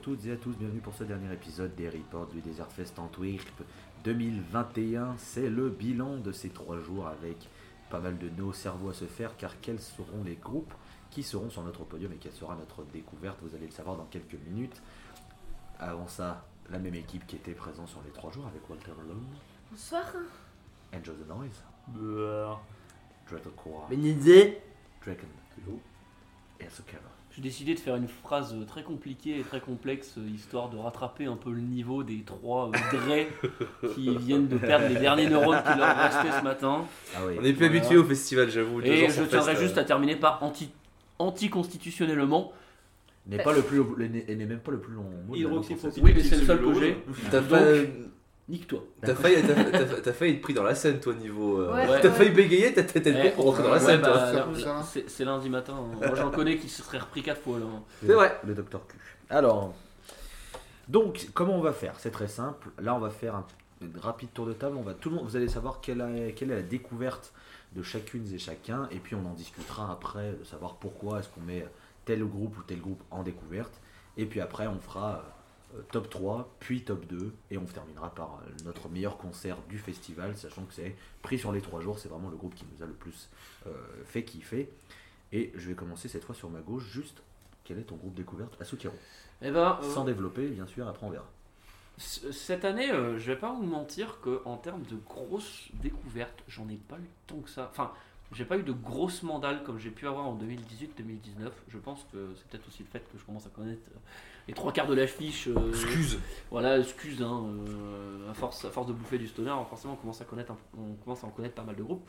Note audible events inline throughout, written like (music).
à toutes et à tous, bienvenue pour ce dernier épisode des reports du Desert Fest Antwerp 2021. C'est le bilan de ces trois jours avec pas mal de nos cerveaux à se faire car quels seront les groupes qui seront sur notre podium et quelle sera notre découverte, vous allez le savoir dans quelques minutes. Avant ça, la même équipe qui était présente sur les trois jours avec Walter Long, Bonsoir. Enjoy the Noise, Bah, Dragoncore, Benidze Dragon et Asukara. J'ai décidé de faire une phrase très compliquée et très complexe, euh, histoire de rattraper un peu le niveau des trois euh, Dre qui viennent de perdre les derniers neurones qui leur restaient ce matin. Ah oui, On est plus Voilà. habitué au festival, j'avoue. Et je tiendrai fest, juste euh, à terminer par anti anticonstitutionnellement. n'est pas le plus n'est et n'est même pas le plus long mot. Oui, mais c'est le seul que j'ai. Nique-toi. t'as failli, t'as- (laughs) t'as- t'as failli être pris dans la scène, toi, niveau. euh, Ouais. T'as ouais. failli bégayer, t'as t'as Eh, pour rentrer dans la ouais, scène, bah, toi. c'est c'est lundi matin. hein. Moi j'en connais qui se seraient repris quatre fois là. hein. C'est vrai. Le docteur Q. Alors, donc, comment on va faire? C'est très simple. Là, on va faire un rapide tour de table. On va, tout le monde, vous allez savoir quelle, est- quelle est la découverte de chacune et chacun. Et puis, on en discutera après, de savoir pourquoi est-ce qu'on met tel groupe ou tel groupe en découverte. Et puis après, on fera euh, top 3, puis top 2. Et on terminera par euh, notre meilleur concert du festival, sachant que c'est pris sur les 3 jours. C'est vraiment le groupe qui nous a le plus euh, fait kiffer. Et je vais commencer cette fois sur ma gauche, juste quel est ton groupe découverte Asukero Eh ben, euh, Sans développer, bien sûr, après on verra. Cette année, euh, je vais pas vous mentir que en termes de grosses découvertes, j'en ai pas eu tant que ça. Enfin, j'ai pas eu de grosses mandales comme j'ai pu avoir en 2018-2019. Je pense que c'est peut-être aussi le fait que je commence à connaître euh, les trois quarts de l'affiche. euh, Excuse. Voilà, excuse, hein, euh, à, force, à force de bouffer du stoner, forcément on commence à, connaître un- on commence à en connaître pas mal de groupes.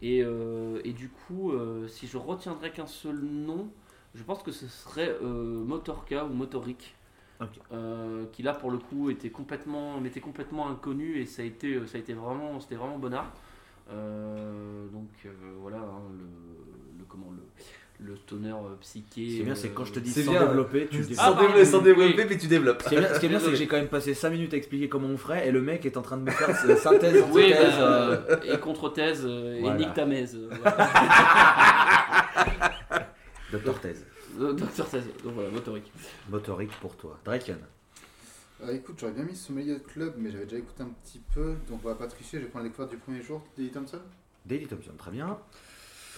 Et, euh, et du coup, si je retiendrais qu'un seul nom, je pense que ce serait Motorka ou Motoric. Qui là pour le coup était complètement, m'était complètement inconnu et ça a été, ça a été vraiment, c'était vraiment bonnard. Donc voilà, hein, le, le- comment le, le stoner euh, psyché. Ce qui est bien, c'est euh, que quand je te dis c'est sans bien. développer, tu (laughs) Ah, Sans, développer, sans oui. développer, puis tu développes. Ce qui est bien, ce c'est que j'ai quand même passé 5 minutes à expliquer comment on ferait et le mec est en train de me faire sa synthèse, (laughs) Oui, bah, euh, et contre-thèse, euh, Voilà. et nique ta mèse. voilà. (laughs) Docteur Thèse. Docteur Thèse, donc voilà, motorique. Motorique pour toi. Draken. Euh, écoute, j'aurais bien mis Sommelier Club, mais j'avais déjà écouté un petit peu, donc on va pas tricher. Je vais prendre la découverte du premier jour, Daily Thompson. Daily Thompson, très bien.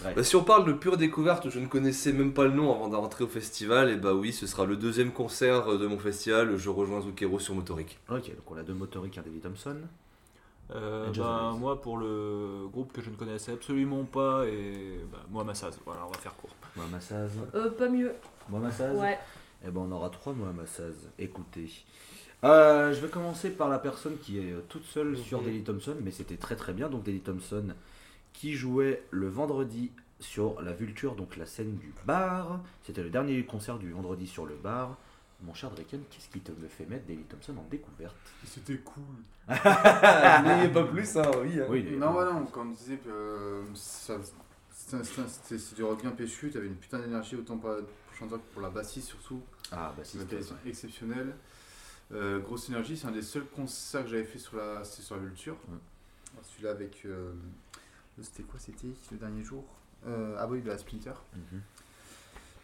Bah, si on parle de pure découverte, je ne connaissais même pas le nom avant d'entrer au festival, et bah oui, ce sera le deuxième concert de mon festival. Je rejoins Zucchero sur Motoric. Ok, donc on a deux Motorique et un Daily Thompson. Euh, bah, moi, pour le groupe que je ne connaissais absolument pas, et bah, moi, Massaz, voilà, on va faire court. Moi Massaz. Euh, pas mieux. Moi Massaz. Ouais. Eh ben on aura trois mois Massaz. Écoutez. Euh, je vais commencer par la personne qui est euh, toute seule sur Mhm. Daily Thompson, mais c'était très très bien. Donc Daily Thompson qui jouait le vendredi sur la Vulture, donc la scène du bar. C'était le dernier concert du vendredi sur le bar. Mon cher Draken, qu'est-ce qui te me fait mettre Daily Thompson en découverte? C'était cool. (laughs) N'ayez pas plus, hein, oui. hein. Oui, Non, ouais, non, quand on disait que euh, c'est du rock bien péchu, t'avais une putain d'énergie autant pour, le chanteur que pour la bassiste surtout. Ah bah si, C'était c'était ça. exceptionnel. Euh, grosse énergie, c'est un des seuls concerts que j'avais fait sur la, c'était sur la Vulture. Ouais. Celui-là avec. euh, c'était quoi C'était le dernier jour euh, Ah oui, de la Splinter. Mhm.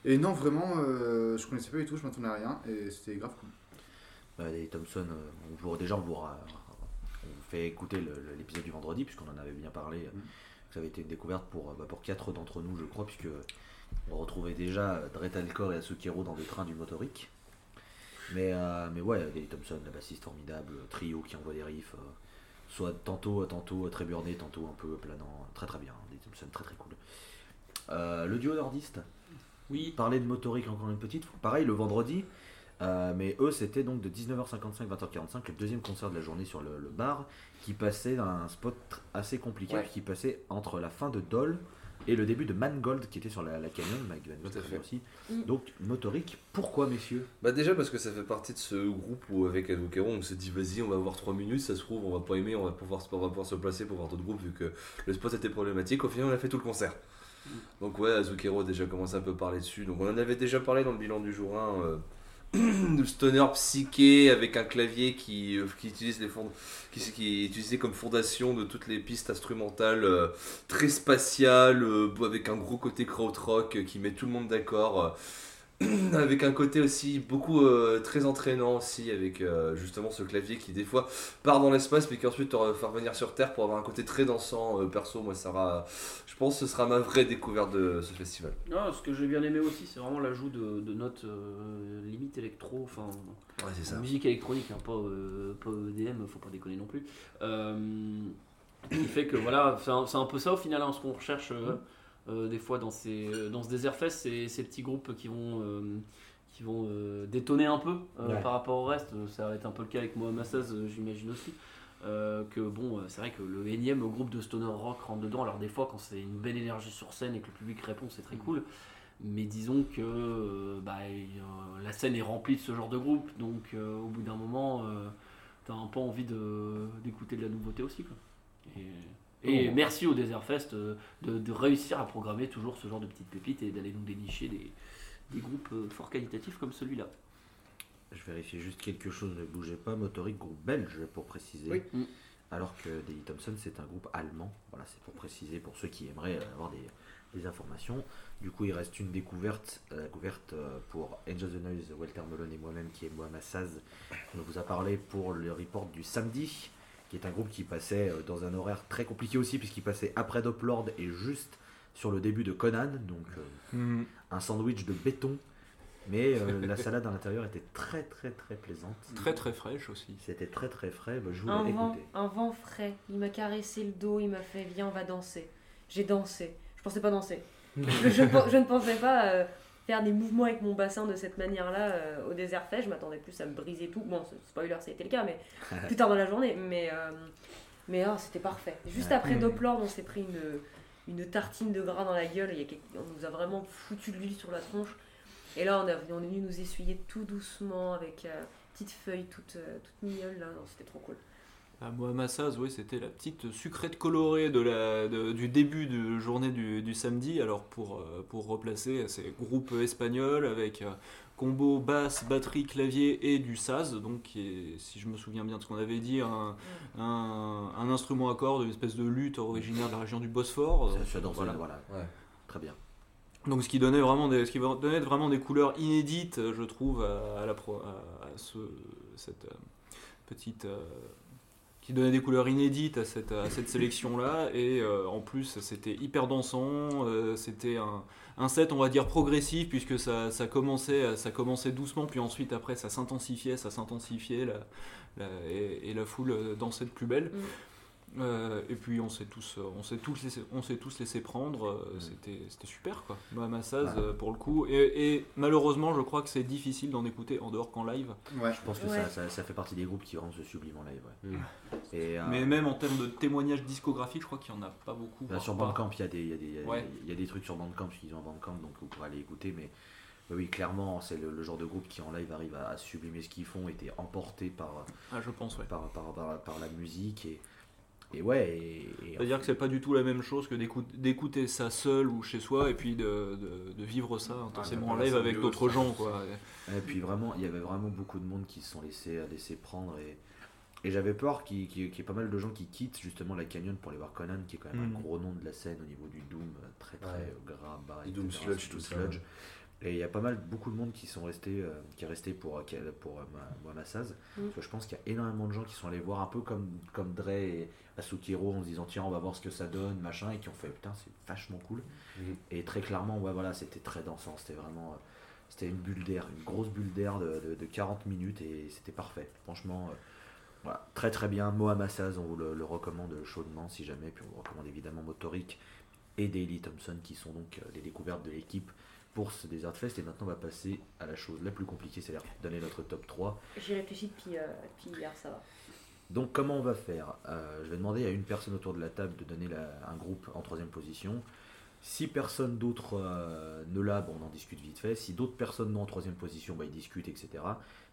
Et non, vraiment, euh, je connaissais pas du tout, je m'attendais à rien et c'était grave cool. Bah, Daily Thompson, euh, on vous, déjà on vous on fait écouter l'épisode du vendredi, puisqu'on en avait bien parlé. Mhm. Ça avait été une découverte pour, euh, bah, pour quatre d'entre nous, je crois, puisque on retrouvait déjà Dret Alcor et Asukero dans le train du motorique. Mais, euh, mais ouais, Daily Thompson, la bassiste formidable, trio qui envoie des riffs, euh, soit tantôt, tantôt très burné, tantôt un peu planant. Très très bien, Daily Thompson, très très cool. Euh, le duo nordiste, Oui, parler de motorique encore une petite, pareil le vendredi, euh, mais eux c'était donc de 19h55 20h45 le deuxième concert de la journée sur le, le bar qui passait dans un spot assez compliqué Ouais. qui passait entre la fin de Doll et le début de Mangold qui était sur la, la canyon, Mike Van aussi. Mm. Donc motorique, pourquoi messieurs? Bah déjà parce que ça fait partie de ce groupe où avec Azukero on s'est dit vas-y on va avoir 3 minutes, ça se trouve on va pas aimer, on va pouvoir, on va pouvoir se placer pour voir d'autres groupes vu que le spot était problématique. Au final on a fait tout le concert. Donc ouais Azukero a déjà commencé un peu à parler dessus. Donc on en avait déjà parlé dans le bilan du jour 1. euh, de stoner psyché avec un clavier qui, euh, qui utilise les fonds, qui, qui est utilisé comme fondation de toutes les pistes instrumentales euh, très spatiales, euh, avec un gros côté krautrock qui met tout le monde d'accord. (clears throat) avec un côté aussi beaucoup euh, très entraînant aussi avec euh, justement ce clavier qui des fois part dans l'espace mais qui ensuite te fait revenir sur terre pour avoir un côté très dansant Euh, perso. Moi ça sera je pense que ce sera ma vraie découverte de ce festival. Ah, ce que j'ai bien aimé aussi, c'est vraiment l'ajout de, de notes limite électro, enfin ouais musique électronique, hein, pas, pas EDM, faut pas déconner non plus. Qui fait que voilà, c'est un, peu ça au final, hein, ce qu'on recherche euh, des fois dans, ces, dans ce Desert Fest, c'est ces petits groupes qui vont, euh, qui vont euh, détonner un peu euh, Ouais. par rapport au reste. Ça va être un peu le cas avec Mohamed Massaz, euh, j'imagine aussi. Euh, que bon, euh, c'est vrai que le énième groupe de stoner rock rentre dedans. Alors des fois, quand c'est une belle énergie sur scène et que le public répond, c'est très cool. Mais disons que euh, bah, euh, la scène est remplie de ce genre de groupe, donc euh, au bout d'un moment, euh, t'as un peu envie de- d'écouter de, la nouveauté aussi. Quoi. Et, et Oh. merci au Desert Fest euh, de, de réussir à programmer toujours ce genre de petites pépites et d'aller nous dénicher des, des groupes euh, fort qualitatifs comme celui-là. Je vérifie juste quelque chose, ne bougez pas. Motoric, groupe belge, pour préciser. Oui. Mm. Alors que Daily Thompson, c'est un groupe allemand. Voilà, c'est pour préciser pour ceux qui aimeraient euh, avoir des, des informations. Du coup, il reste une découverte, la découverte euh, pour Angel the Noise, Walter Melon et moi-même, qui est Mohamed Saz. On vous a parlé pour le report du samedi, qui est un groupe qui passait euh, dans un horaire très compliqué aussi, puisqu'il passait après Doplord et juste sur le début de Conan. Donc, euh, Mhm. un sandwich de béton. Mais euh, la (laughs) salade à l'intérieur était très très très plaisante. Très très fraîche aussi. C'était très très frais. Bah, je vous Un l'ai vent, écouté. un vent frais. Il m'a caressé le dos, il m'a fait viens on va danser. J'ai dansé. Je pensais pas danser. (laughs) je, je pen- je ne pensais pas euh, faire des mouvements avec mon bassin de cette manière-là euh, au désert fait. Je m'attendais plus à me briser tout. Bon, spoiler, ça a été le cas, mais (laughs) plus tard dans la journée. Mais, euh, mais ah, c'était parfait. Juste après Mhm. Doppler, on s'est pris une, une tartine de gras dans la gueule. Il y a quelque- On nous a vraiment foutu de l'huile sur la tronche. Et là, on, a, on est venu nous essuyer tout doucement avec euh, petites feuilles toutes, euh, toutes mignonnes. Là. C'était trop cool. À Mohamed Saz, oui, c'était la petite sucrète colorée de la, de- du début de journée du, du samedi. Alors pour, euh, pour replacer, c'est groupe espagnol avec euh, combo basse, batterie, clavier et du saz. Donc qui est, si je me souviens bien de ce qu'on avait dit, un, un, un instrument à cordes, une espèce de lutte originaire de la région du Bosphore. Ça, ça danse, Voilà. voilà. Ouais. Très bien. Donc ce qui donnait vraiment des, ce qui donnait vraiment des couleurs inédites, je trouve, à, à la pro- à, à ce, cette euh, petite, euh, qui donnait des couleurs inédites à cette, sélection-là. Et euh, en plus, c'était hyper dansant. euh, c'était un, set, on va dire progressif, puisque ça, ça commençait, ça commençait doucement, puis ensuite après ça s'intensifiait, ça s'intensifiait, et la foule euh, dansait de plus belle. Mm. Euh, et puis on s'est tous, on s'est tous laissé, on s'est tous laissé prendre. euh, Mm. C'était, c'était super quoi. Mohamed Saz Ouais. euh, pour le coup. Et, et malheureusement, je crois que c'est difficile d'en écouter en dehors qu'en live. Ouais. Je pense que Ouais. ça, ça, ça fait partie des groupes qui rendent ce sublime en live. ouais. Mm. Et, euh, Mais même en termes de témoignages discographiques, je crois qu'il y en a pas beaucoup. Sur. Bandcamp, il y, a des, il, y a des, il y a Ouais. des- il y a des trucs sur Bandcamp, ils ont Bandcamp, donc vous pourrez aller écouter. Mais mais oui, clairement, c'est le, le genre de groupe qui en live arrive à, à sublimer ce qu'ils font, et t'es emporté par, Ah, je pense, ouais. par, par, par, par la musique. Et, et ouais, et, et- C'est-à-dire que c'est pas du tout la même chose que d'écoute- d'écouter ça seul ou chez soi et puis de, de- de vivre ça intensément t'as en live avec d'autres gens quoi. Et puis vraiment, il y avait vraiment beaucoup de monde qui se sont laissés, laissés prendre. Et, et j'avais peur qu'il y ait pas mal de gens qui quittent justement la Canyon pour aller voir Conan, qui est quand même Mm. un gros nom de la scène au niveau du Doom, euh, très très Ouais. euh, gras, bas, Doom Sludge, Doom tout ça. Et il y a pas mal, beaucoup de monde qui sont restés, euh, qui est resté pour, qui- pour euh, ma, moi, Massaz. Mm. Parce que je pense qu'il y a énormément de gens qui sont allés voir un peu comme, comme Dre et Asukiro en se disant tiens on va voir ce que ça donne, machin, et qui ont fait putain c'est vachement cool. Mhm. Et très clairement, ouais, voilà, c'était très dansant, c'était vraiment. euh, C'était une bulle d'air, une grosse bulle d'air de, de- de 40 minutes et c'était parfait. Franchement, euh, voilà, très très bien. Mohamed Saz, on vous le, le recommande chaudement si jamais. Puis on vous recommande évidemment Motoric et Daily Thompson qui sont donc euh, les découvertes de l'équipe pour ce Desert Fest. Et maintenant, on va passer à la chose la plus compliquée, c'est-à-dire donner notre top 3. J'ai réfléchi depuis, euh, depuis hier, ça va. Donc comment on va faire? Euh, Je vais demander à une personne autour de la table de donner la- un groupe en troisième position. Si personne d'autre euh, ne l'a, bon, on en discute vite fait. Si d'autres personnes n'ont en troisième position, bah, ils discutent, etc.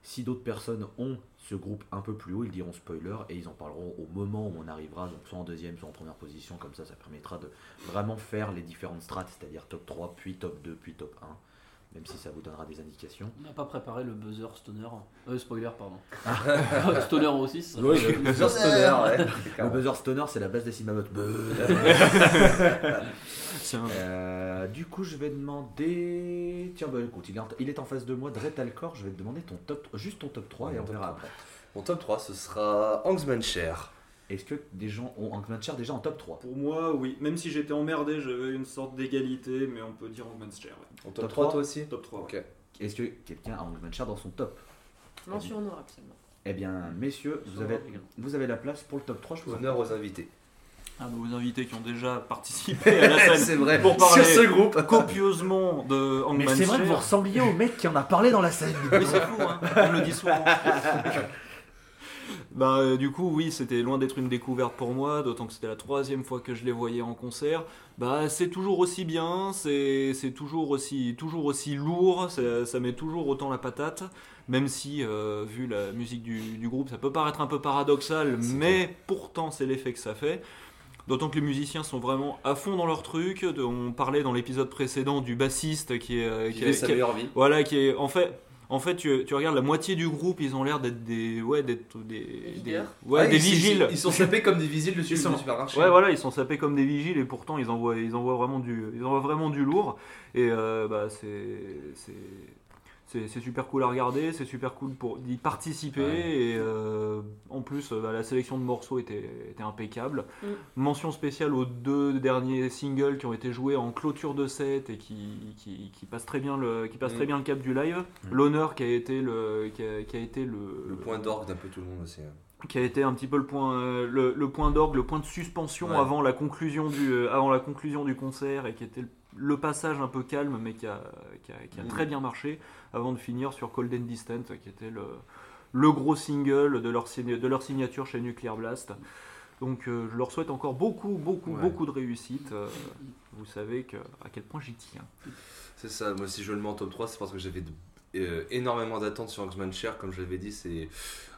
Si d'autres personnes ont ce groupe un peu plus haut, ils diront spoiler et ils en parleront au moment où on arrivera, donc soit en deuxième, soit en première position. Comme ça, ça permettra de vraiment faire les différentes strates, c'est-à-dire top 3, puis top 2, puis top 1. Même si ça vous donnera des indications. On n'a pas préparé le buzzer stoner. Euh, spoiler, pardon. Ah. (laughs) stoner aussi, ça Oui, le buzzer stoner, ouais. (laughs) Le buzzer stoner, c'est la base des un- (laughs) Euh, du coup, je vais demander. Tiens, bah écoute, il est en, il est en face de moi, Dretalcor. Je vais te demander ton top, juste ton top 3 et on verra 3. après. Mon top 3, ce sera Angsman Cher. Est-ce que des gens ont Ankman Chair déjà en top 3 Pour moi, oui. Même si j'étais emmerdé, j'avais une sorte d'égalité, mais on peut dire Chair. ouais. Mon Top top 3, 3, toi aussi? Top 3. Ok. Est-ce que quelqu'un a Chair dans son top? Mention honorable seulement. Eh bien, messieurs, vous avez, vous avez la place pour le top 3. Je vous en Honneur aux invités. Ah, bah, aux invités qui ont déjà (laughs) participé à la scène c'est vrai, pour parler sur ce groupe. copieusement de Mais Hangman's c'est vrai que vous ressembliez au mec qui en a parlé dans la scène. Oui, c'est fou, hein. on le dit souvent. (laughs) Bah, euh, du coup, oui, c'était loin d'être une découverte pour moi, d'autant que c'était la troisième fois que je les voyais en concert. Bah, c'est toujours aussi bien, c'est toujours aussi, toujours aussi lourd, ça, ça met toujours autant la patate, même si, euh, vu la musique du, du groupe, ça peut paraître un peu paradoxal, mais pourtant c'est l'effet que ça fait. D'autant que les musiciens sont vraiment à fond dans leur truc. De- On parlait dans l'épisode précédent du bassiste qui est, euh, Qui qui est- sa qui meilleure vie. voilà, qui est en fait. En fait, tu, tu regardes la moitié du groupe, ils ont l'air d'être des, ouais, d'être des, ouais, Ah, des ils- vigiles. Ils, ils sont sapés comme des vigiles dessus Ils sont- du supermarché. Ouais, voilà, ils sont sapés comme des vigiles et pourtant ils envoient, ils envoient vraiment du, ils envoient vraiment du lourd. Et euh, bah, c'est, c'est, super cool à regarder, c'est super cool pour d'y participer. Ouais. Et euh, en plus, euh, bah, la sélection de morceaux était, était impeccable. Mm. Mention spéciale aux deux derniers singles qui ont été joués en clôture de set et qui, qui, qui passent très bien le, qui passent Mm. très bien le cap du live. Mm. L'honneur qui a été le, qui a, qui a été le, Le point d'orgue d'un peu tout le monde aussi. hein. qui a été un petit peu le point, le, le point d'orgue, le point de suspension Ouais. avant la conclusion du, euh, avant la conclusion du concert et qui était le, le passage un peu calme mais qui a, qui a, qui a Mhm. très bien marché avant de finir sur Cold and Distant qui était le, le gros single de leur, de leur signature chez Nuclear Blast. Donc euh, je leur souhaite encore beaucoup, beaucoup, Ouais. beaucoup de réussite. Euh, vous savez que, à quel point j'y tiens. C'est ça, moi si je le mets en top 3, c'est parce que j'avais euh, énormément d'attentes sur Angsman Cher, comme je l'avais dit, c'est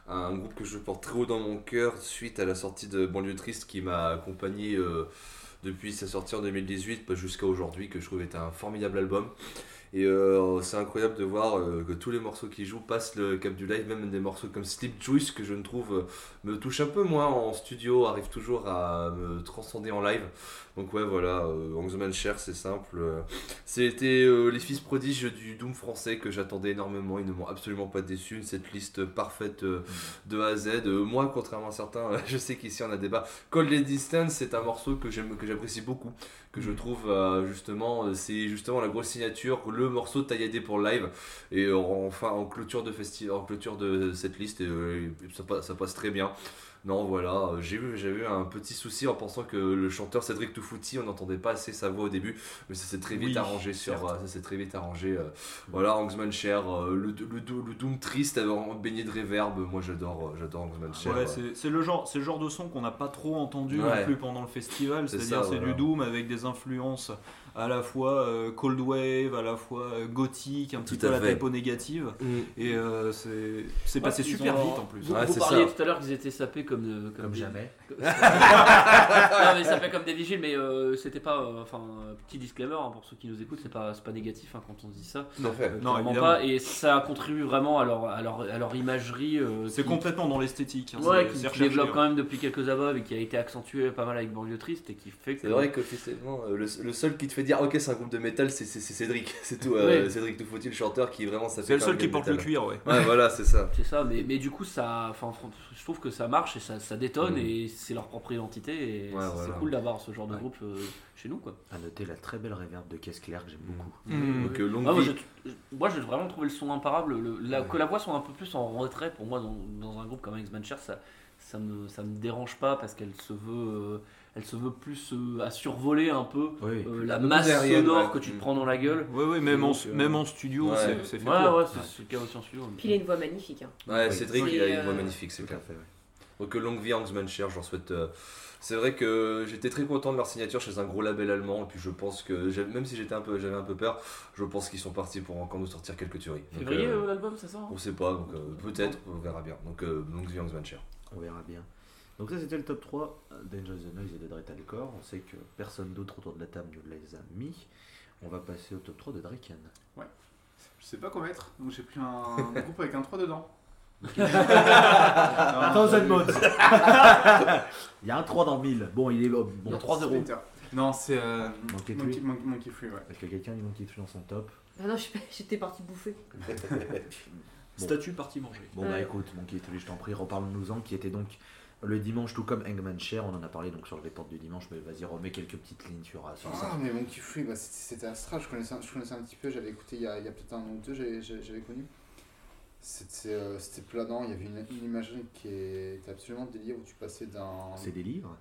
un groupe que je porte très haut dans mon cœur suite à la sortie de Banlieue Triste qui m'a accompagné depuis sa sortie en 2018 bah, jusqu'à aujourd'hui, que je trouve est un formidable album. Et euh, c'est incroyable de voir euh, que tous les morceaux qu'ils jouent passent le cap du live, même des morceaux comme Sleep Juice que je ne trouve euh, me touche un peu moins en studio, arrive toujours à me transcender en live. Donc ouais voilà, euh, Angsman Cher c'est simple. c'était euh, les fils prodiges du Doom français que j'attendais énormément. Ils ne m'ont absolument pas déçu. Cette liste parfaite euh, de A à Z. Moi, contrairement à certains, (laughs) je sais qu'ici on a débat. Cold and Distance, c'est un morceau que j'aime, que j'apprécie beaucoup, que je trouve euh, justement, c'est justement la grosse signature, le morceau tailladé pour le live. Et enfin en clôture de festival, en clôture de cette liste, ça passe très bien. Non, voilà, euh, j'ai eu, j'ai eu un petit souci en pensant que le chanteur Cédric Toufouti, on n'entendait pas assez sa voix au début, mais ça s'est très vite Oui, arrangé sur, euh, ça s'est très vite arrangé. euh, voilà, Angsman Cher, euh, le, le, do- le Doom triste baigné de reverb, moi j'adore, j'adore Angsman Cher. Ouais, euh. c'est le genre, c'est le genre de son qu'on n'a pas trop entendu Ouais. non plus pendant le festival. C'est C'est-à-dire c'est du doom avec des influences à la fois euh, cold wave, à la fois euh, gothique, un petit Tout peu à la typo négative. Mm. Et euh, c'est c'est passé ils super ont- vite en plus. Vous, Ouais, vous c'est parliez ça. tout à l'heure qu'ils étaient sapés comme, Comme des- jamais. (laughs) non mais sapés comme des vigiles, mais euh, c'était pas. Enfin, euh, petit disclaimer hein, pour ceux qui nous écoutent, c'est pas, c'est pas négatif hein, quand on dit ça. Non, évidemment. pas, et ça contribue vraiment à leur, à leur, à leur imagerie. euh, C'est qui- complètement dans l'esthétique. hein, Ouais, qui se développe quand même depuis quelques années et qui a été accentué pas mal avec Banlieue Triste et qui fait que. C'est vrai qu'officiellement, le, le seul qui te fait dire ok c'est un groupe de métal c'est c'est- c'est Cédric, (laughs) c'est tout. euh, Oui. Cédric Toufouti, le chanteur qui vraiment ça fait C'est le seul qui porte le cuir, ouais. Ouais, (laughs) voilà, c'est ça. C'est ça, mais, mais du coup, ça, enfin, je trouve que ça marche et ça, ça détonne Mm. et c'est leur propre identité et Ouais, c'est voilà. c'est cool d'avoir ce genre de Ouais. groupe euh, chez nous quoi. À noter la très belle réverb de Caisse Claire que j'aime beaucoup. Mm. Donc euh, longue Ah, moi, vie. j'ai- moi, j'ai vraiment trouvé le son imparable. Le- la- Ouais. Que la voix soit un peu plus en retrait, pour moi, dans, dans un groupe comme Cher, ça, ça, me, ça me dérange pas parce qu'elle se veut, euh, elle se veut plus euh, à survoler un peu Oui. euh, la masse aérienne, sonore ouais. que tu te Mm. prends dans la gueule. Ouais, ouais, même, en, euh, même en studio, ouais. c'est- fait Ouais, ouais, c'est le cas aussi en studio. Puis il a une voix magnifique. hein. Ouais, Oui. Cédric Oui, il a une voix magnifique, c'est clair. à fait, ouais. Donc longue vie à Angsman Cher, j'en souhaite. euh, C'est vrai que j'étais très content de leur signature chez un gros label allemand et puis je pense que même si j'étais un peu, j'avais un peu peur, je pense qu'ils sont partis pour encore nous sortir quelques tueries. Février l'album, c'est ça hein? on sait pas, donc euh, peut-être, on verra bien. Donc euh, longue vie à Angsman Cher. On verra bien. Donc ça c'était le top 3 d'Angel the Noise et de Dretalcore. On sait que personne d'autre autour de la table ne les a mis. On va passer au top 3 de Draken. Je sais pas quoi mettre, donc j'ai pris un (laughs) groupe avec un 3 dedans. Thousand (laughs) (laughs) Modes. Il y a un 3 dans le 1000. Bon, il est bon. Il y a 3 euros. Splinter. Non, c'est euh, Monkey Monkey. Monkey- Monkey Free, ouais. Est-ce que quelqu'un dit Monkey Tree dans son top? Ah non, j'étais partie bouffer. Statue partie manger. Bon bah Ouais. écoute, Monkey Tree, je t'en prie, reparle-nous-en, qui était donc le dimanche, tout comme Hangman Share, on en a parlé donc sur le report du dimanche, mais vas-y, remets quelques petites lignes sur, euh, sur ça. Ah, mais Monkey Free, bah, c'était Astral, je connaissais, un- je connaissais un petit peu, j'avais écouté il y a, peut-être un an ou deux, j'avais connu. C'était euh, planant, il y avait une, une imagerie qui était absolument délire où tu passais d'un C'est des livres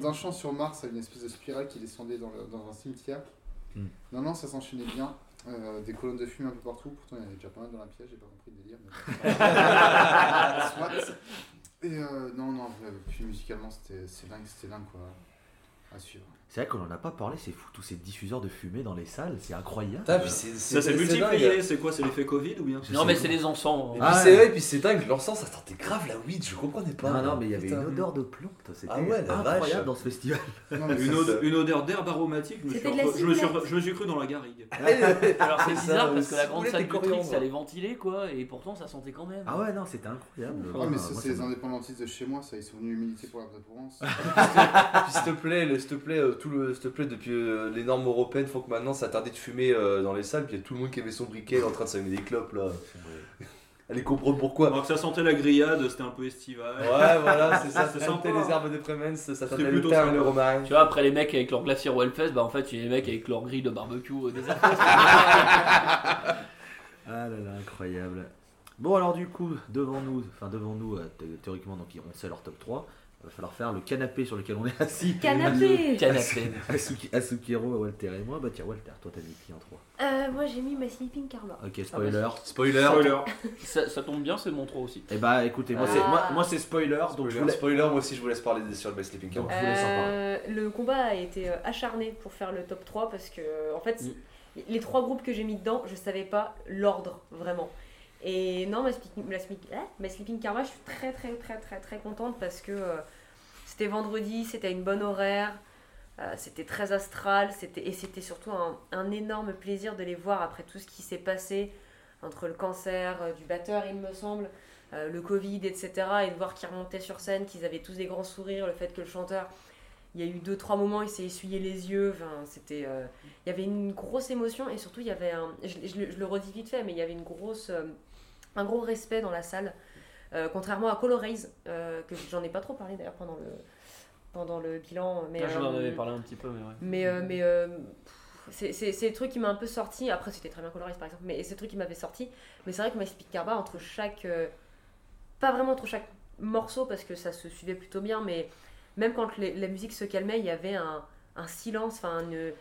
d'un champ, sur Mars à une espèce de spirale qui descendait dans, le- dans un cimetière. Hmm. Non, non, ça s'enchaînait bien. Euh, des colonnes de fumée un peu partout, pourtant il y en avait déjà pas mal dans la pièce, j'ai pas compris le délire. Mais... (laughs) Et euh, non, non, puis musicalement c'était dingue, c'était dingue quoi. À suivre. C'est vrai qu'on en a pas parlé, c'est fou, tous ces diffuseurs de fumée dans les salles, c'est incroyable. Putain, puis c'est- Ça s'est c'est multiplié, c'est quoi C'est l'effet Covid ou bien Je Non, mais c'est les encens. Et hein. puis Ah c'est vrai, puis c'est dingue, l'encens ça sentait grave la weed, je comprenais pas. non, non, mais il y avait une odeur de plante, c'était Ah ouais, la incroyable vache. dans ce festival. Non, mais une, ça, ode- une odeur d'herbe aromatique, je me, suis, C'était de la je, me suis, ciboulette. je me suis cru dans la garrigue. (laughs) Alors c'est ça, bizarre parce que la grande salle du coriandre. ça allait ventiler quoi, et pourtant ça sentait quand même. Ah ouais, non, c'était incroyable. Ah, mais Ah, c'est les indépendantistes de chez moi, ça, ils sont venus militer pour la (laughs) s'il te plaît, le- s'il te plaît, euh, tout le, s'il te plaît, depuis euh, les normes européennes, faut que maintenant ça interdit de fumer euh, dans les salles, puis il y a tout le monde qui avait son briquet en train de s'allumer des clopes là. Allez comprendre pourquoi. Alors que ça sentait la grillade, c'était un peu estival. Ouais, voilà, c'est ça, (laughs) ça sentait les herbes de Prémens, ça sentait le plutôt thym et le romarin. Tu vois, après les mecs avec leur glacier au Hellfest, bah en fait, il y a les mecs avec leur grille de barbecue au (laughs) désert. Ah là là, incroyable. Bon, alors du coup, devant nous, enfin devant nous, euh, thé- théoriquement, donc on sait leur top 3. Il va falloir faire le canapé sur lequel on est assis. Canapé Canapé. Asuki- (laughs) Asukiro, Walter et moi. Bah tiens, Walter, toi t'as mis qui en 3 Euh, Moi j'ai mis ma Sleeping Karma. Ok, spoiler. Spoiler. Spoiler. (laughs) Ça, ça tombe bien, c'est mon 3 aussi. Et bah écoutez, moi Ah. c'est moi, moi, c'est spoiler, donc je Spoiler, voulais. spoiler, moi aussi je vous laisse parler des- sur le Best Sleeping Car. Donc, je vous laisse en parler. Euh, le combat a été euh, acharné pour faire le top 3 parce que en fait Mm. les trois groupes que j'ai mis dedans je savais pas l'ordre vraiment et non ma, ah, ma Sleeping Karma je suis très très très très très contente parce que euh, c'était vendredi c'était une bonne horaire euh, c'était très astral c'était et c'était surtout un, énorme plaisir de les voir après tout ce qui s'est passé entre le cancer euh, du batteur il me semble le Covid, etc. Et de voir qu'ils remontaient sur scène, qu'ils avaient tous des grands sourires, le fait que le chanteur, il y a eu deux, trois moments, il s'est essuyé les yeux, enfin, c'était... il y avait une grosse émotion et surtout il y avait un... Je, le- redis vite fait, mais il y avait une grosse, un gros respect dans la salle. Euh, contrairement à Colorize, euh, que j'en ai pas trop parlé d'ailleurs pendant le, pendant le bilan. Mais, Là, j'en euh, avais parlé un petit peu, mais ouais. mais, euh, mais c'est- le truc qui m'a un peu sorti. Après, c'était très bien coloré par exemple, mais c'est le truc qui m'avait sorti. Mais c'est vrai que My Speed Carba, entre chaque. pas vraiment entre chaque morceau, parce que ça se suivait plutôt bien, mais même quand les- la musique se calmait, il y avait un, un silence, enfin une,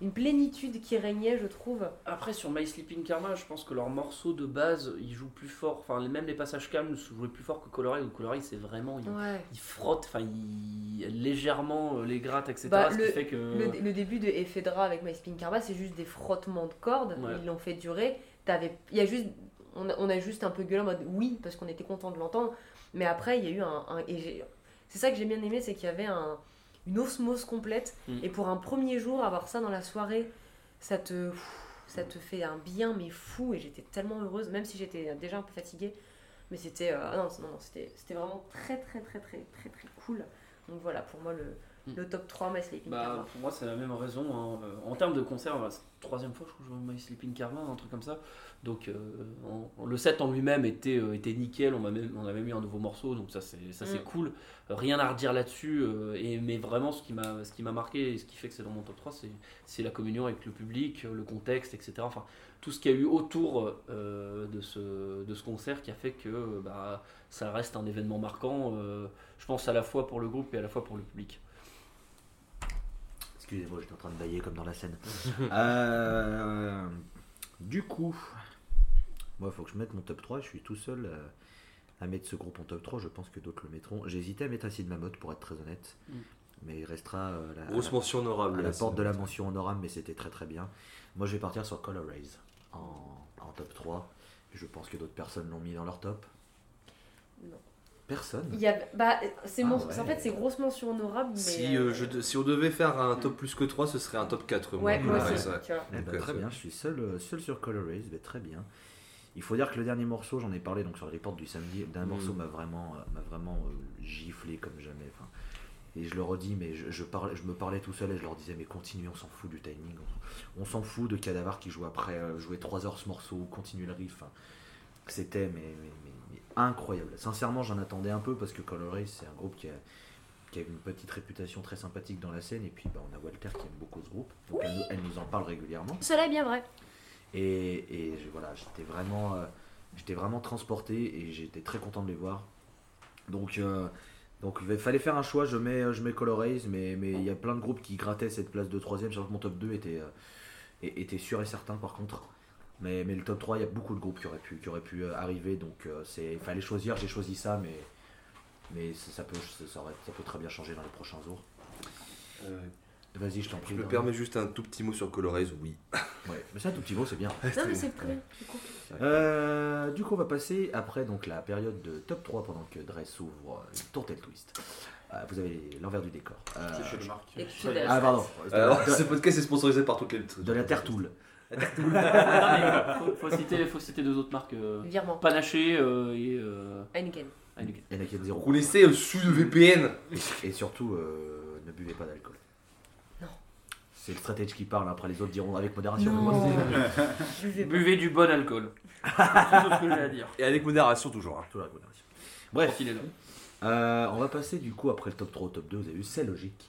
une plénitude qui régnait, je trouve. Après, sur My Sleeping Karma, je pense que leurs morceaux de base, ils jouent plus fort. Enfin, même les passages calmes jouaient plus fort que Coloré. Ou Coloré, c'est vraiment. Ils, Ouais. ils frottent, enfin, ils légèrement euh, les grattent, etc. Bah, ce le- qui fait que. Le, le début de Ephedra avec My Spin Carba, c'est juste des frottements de cordes. Ouais. Ils l'ont fait durer. T'avais, il y a juste, on a, on a juste un peu gueulé en mode oui parce qu'on était content de l'entendre. Mais après, il y a eu un, un- et j'ai- c'est ça que j'ai bien aimé, c'est qu'il y avait un, une osmose complète. Mm. Et pour un premier jour, avoir ça dans la soirée, ça te, ça te fait un bien mais fou. Et j'étais tellement heureuse, même si j'étais déjà un peu fatiguée. Mais c'était, euh, ah non, non, non, c'était, vraiment très très très très très très cool. Donc voilà, pour moi le. Le top 3 My Sleeping Bah, Karma. pour moi, c'est la même raison. hein. En termes de concert, c'est la troisième fois je crois, que je vois My Sleeping Karma, un truc comme ça. Donc, euh, le set en lui-même était, euh, était nickel. On, m'a même, on avait mis un nouveau morceau, donc ça, c'est, ça, c'est Mm. cool. Rien à redire là-dessus. euh, et, mais vraiment, ce qui, m'a, ce qui m'a marqué et ce qui fait que c'est dans mon top 3, c'est, c'est la communion avec le public, le contexte, etc. Enfin, tout ce qu'il y a eu autour de, ce, de ce concert qui a fait que bah, ça reste un événement marquant, je pense, à la fois pour le groupe et à la fois pour le public. Excusez-moi, j'étais en train de bailler comme dans la scène. (laughs) Euh, du coup, moi, il faut que je mette mon top 3. Je suis tout seul euh, à mettre ce groupe en top 3. Je pense que d'autres le mettront. J'ai hésité à mettre Acid Mammoth pour être très honnête. Mm. Mais il restera euh, la, Grosse mention honorable. à la porte de la mention honorable, mais c'était très très bien. Moi, je vais partir sur Color Rays en, en top 3. Je pense que d'autres personnes l'ont mis dans leur top. Non. Personne. Il y a, bah, c'est Ah mon- ouais. En fait, c'est grosse mention honorable, mais. Si, euh, euh, je si on devait faire un top plus que 3, ce serait un top 4. Ouais, moi Ouais, aussi. Tu vois. Eh ben, Donc, très bien, je suis seul, euh, seul sur Color Race, ben, très bien. Il faut dire que le dernier morceau, j'en ai parlé donc sur les portes du samedi, le dernier morceau m'a vraiment, m'a vraiment euh, giflé comme jamais. enfin. et je le redis, mais je, je, parlais, je me parlais tout seul et je leur disais, mais continuez, on s'en fout du timing. On, on s'en fout de Cadavar qui joue après, euh, jouer 3 heures ce morceau, continuer le riff. C'était mais, mais- mais- mais incroyable. Sincèrement, j'en attendais un peu parce que Color Race, c'est un groupe qui a, qui a une petite réputation très sympathique dans la scène. Et puis, bah, on a Walter qui aime beaucoup ce groupe. Donc, elle, nous- elle nous en parle régulièrement. Cela est bien vrai. Et, et je- voilà, j'étais vraiment, euh, j'étais vraiment transporté et j'étais très content de les voir. Donc, euh, donc il fallait faire un choix. Je mets, je mets mais mais il y a plein de groupes qui grattaient cette place de troisième. Je que mon top 2 était, euh, était sûr et certain par contre. Mais, mais le top 3, il y a beaucoup de groupes qui auraient pu, qui auraient pu euh, arriver. Donc euh, c'est, il fallait choisir. J'ai choisi ça, mais, mais ça, ça peut, ça, aurait- ça peut très bien changer dans les prochains jours. Euh, Vas-y, je t'en prie. je me permets juste un tout petit mot sur Colorize, oui. (laughs) Ouais, mais c'est un tout petit mot, c'est bien. Non, mais c'est très bien. du coup. Euh, du coup, on va passer après donc la période de top 3 pendant que Dress ouvre Tourtel Twist. Euh, vous avez l'envers du décor. Euh, C'est chez le marque. Ah, pardon. (laughs) Ce podcast est sponsorisé par toutes les. de la Terre Tool. Non, mais (laughs) faut, faut citer, faut citer deux autres marques euh, Virement. Panaché euh, et euh, Heineken. Heineken. 0. Roulez euh, sous le VPN. Et surtout, euh, ne buvez pas d'alcool. Non. C'est le stratège qui parle, après les autres diront avec modération. Non. Moi. Buvez du bon alcool. C'est tout ce que j'ai à dire. Et avec modération, toujours. hein. Toujours avec modération. Bref, il est là. Euh, on va passer du coup après le top 3 au top 2, vous avez vu, c'est logique.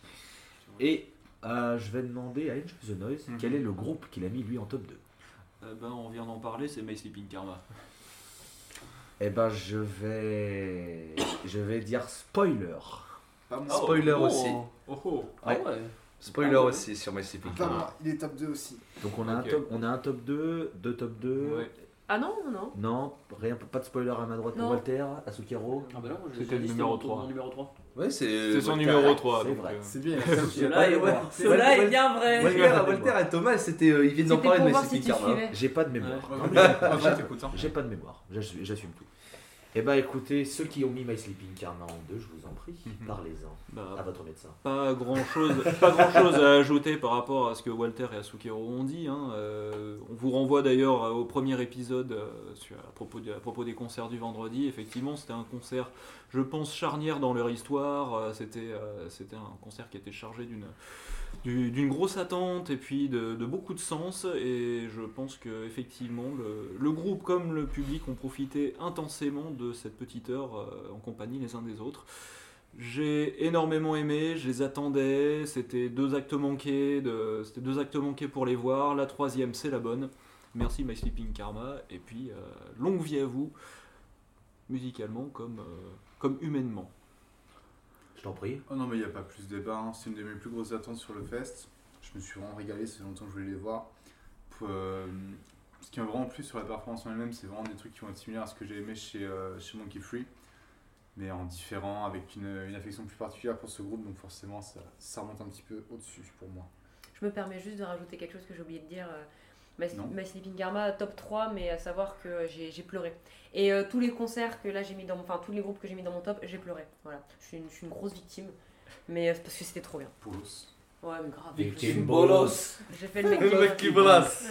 Et euh, je vais demander à Enjoy the Noise Mhm. quel est le groupe qu'il a mis lui en top 2. Euh, ben, on vient d'en parler, c'est My Sleeping Karma. Eh ben je vais je vais dire spoiler. Pas moi. Spoiler Oh. aussi. Oh oh Ah ouais. Spoiler Ah ouais. aussi sur My Sleeping moi. Il est top 2 aussi. Donc on a, Ok. un, top, on a un top 2, deux top 2. Ouais. Ah non, non. Non, rien, pas de spoiler à ma droite pour. Walter, à Sukero. Ah bah non, listé numéro numéro 3. Ouais, c'est. C'est son numéro 3. c'est donc, vrai. euh, C'est bien. (laughs) Cela est, bien vrai. Walter, et Thomas, c'était, euh, ils viennent d'en parler de Sleeping (laughs) tu Karma. J'ai pas de mémoire. J'ai- hein. Pas de mémoire, j'assume tout. Eh ben écoutez, ceux qui ont mis My Sleeping Karma en 2, je vous en prie, Mhm. parlez-en bah, à votre médecin. Pas grand chose, pas grand chose à ajouter par rapport à ce que Walter et Asukero ont dit. hein. Euh, on vous renvoie d'ailleurs au premier épisode euh, sur- à, propos de- à propos des concerts du vendredi. Effectivement, c'était un concert, je pense, charnière dans leur histoire. Euh, C'était euh, c'était un concert qui était chargé d'une du- d'une grosse attente et puis de, beaucoup de sens. Et je pense que effectivement, le, groupe comme le public ont profité intensément de cette petite heure euh, en compagnie les uns des autres. J'ai énormément aimé, je les attendais, c'était deux actes manqués, c'était deux actes manqués pour les voir, la troisième c'est la bonne. Merci My Sleeping Karma, et puis euh, longue vie à vous, musicalement comme, euh, comme humainement. Je t'en prie. Oh non, mais il n'y a pas plus de débat. hein. C'est une de mes plus grosses attentes sur le fest. Je me suis vraiment régalé, ça fait longtemps que je voulais les voir. Pour, euh, ce qui m'a vraiment plu sur la performance en elle-même, c'est vraiment des trucs qui vont être similaires à ce que j'ai aimé chez, euh, chez Monkey Free, mais en différent, avec une, une affection plus particulière pour ce groupe, donc forcément ça, ça remonte un petit peu au-dessus pour moi. Je me permets juste de rajouter quelque chose que j'ai oublié de dire. My. My Sleeping Karma, top 3, mais à savoir que j'ai pleuré. Et euh, tous les concerts que là j'ai mis dans mon. Enfin, tous les groupes que j'ai mis dans mon top, j'ai pleuré. Voilà. Je suis une, je suis une grosse victime. Mais euh, parce que c'était trop bien. Poulos. Ouais, mais grave. Victime bolos. J'ai fait le mec. Le mec qui bolos.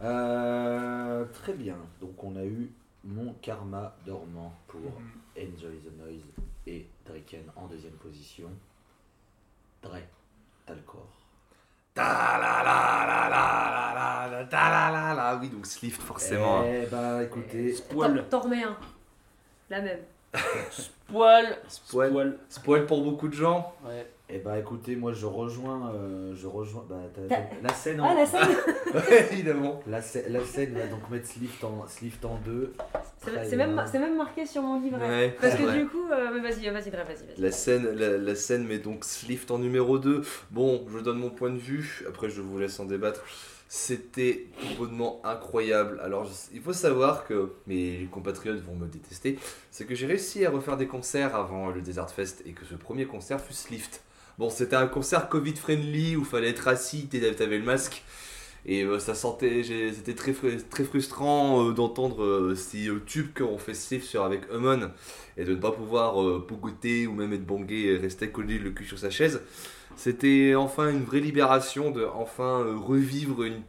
Euh, très bien. Donc on a eu mon karma dormant pour Mhm. Enjoy the Noise et Draken en deuxième position. Dre, t'as le corps. Ta la la la la la la ta la la la. Oui, donc Slift, forcément. Eh bah écoutez, Spoil. T'en remets un. La même. Poil. Spoil. Poil. Spoil pour beaucoup de gens. Ouais. eh bah écoutez, moi je rejoins, euh, je rejoins, bah, t'as- T'as- t'as- la scène, en- Ah, la scène (laughs) Ouais, évidemment. la, la scène va donc mettre Slift en, Slift en deux. C'est même, c'est même marqué sur mon livret. Ouais, Parce que vrai. du coup, euh, mais vas-y, vas-y, vas-y, vas-y. La scène, la, la scène met donc Slift en numéro 2. Bon, je donne mon point de vue, après je vous laisse en débattre. C'était complètement incroyable. Alors, il faut savoir que mes compatriotes vont me détester. C'est que j'ai réussi à refaire des concerts avant le Desert Fest et que ce premier concert fut Slift. Bon, c'était un concert Covid friendly où fallait être assis, t'avais le masque. Et euh, ça sentait, c'était très, très frustrant euh, d'entendre euh, ces tubes qu'ont fait Sif sur avec Hummon et de ne pas pouvoir pogoter ou même être bangé et rester collé le cul sur sa chaise. C'était enfin une vraie libération de enfin euh, revivre une,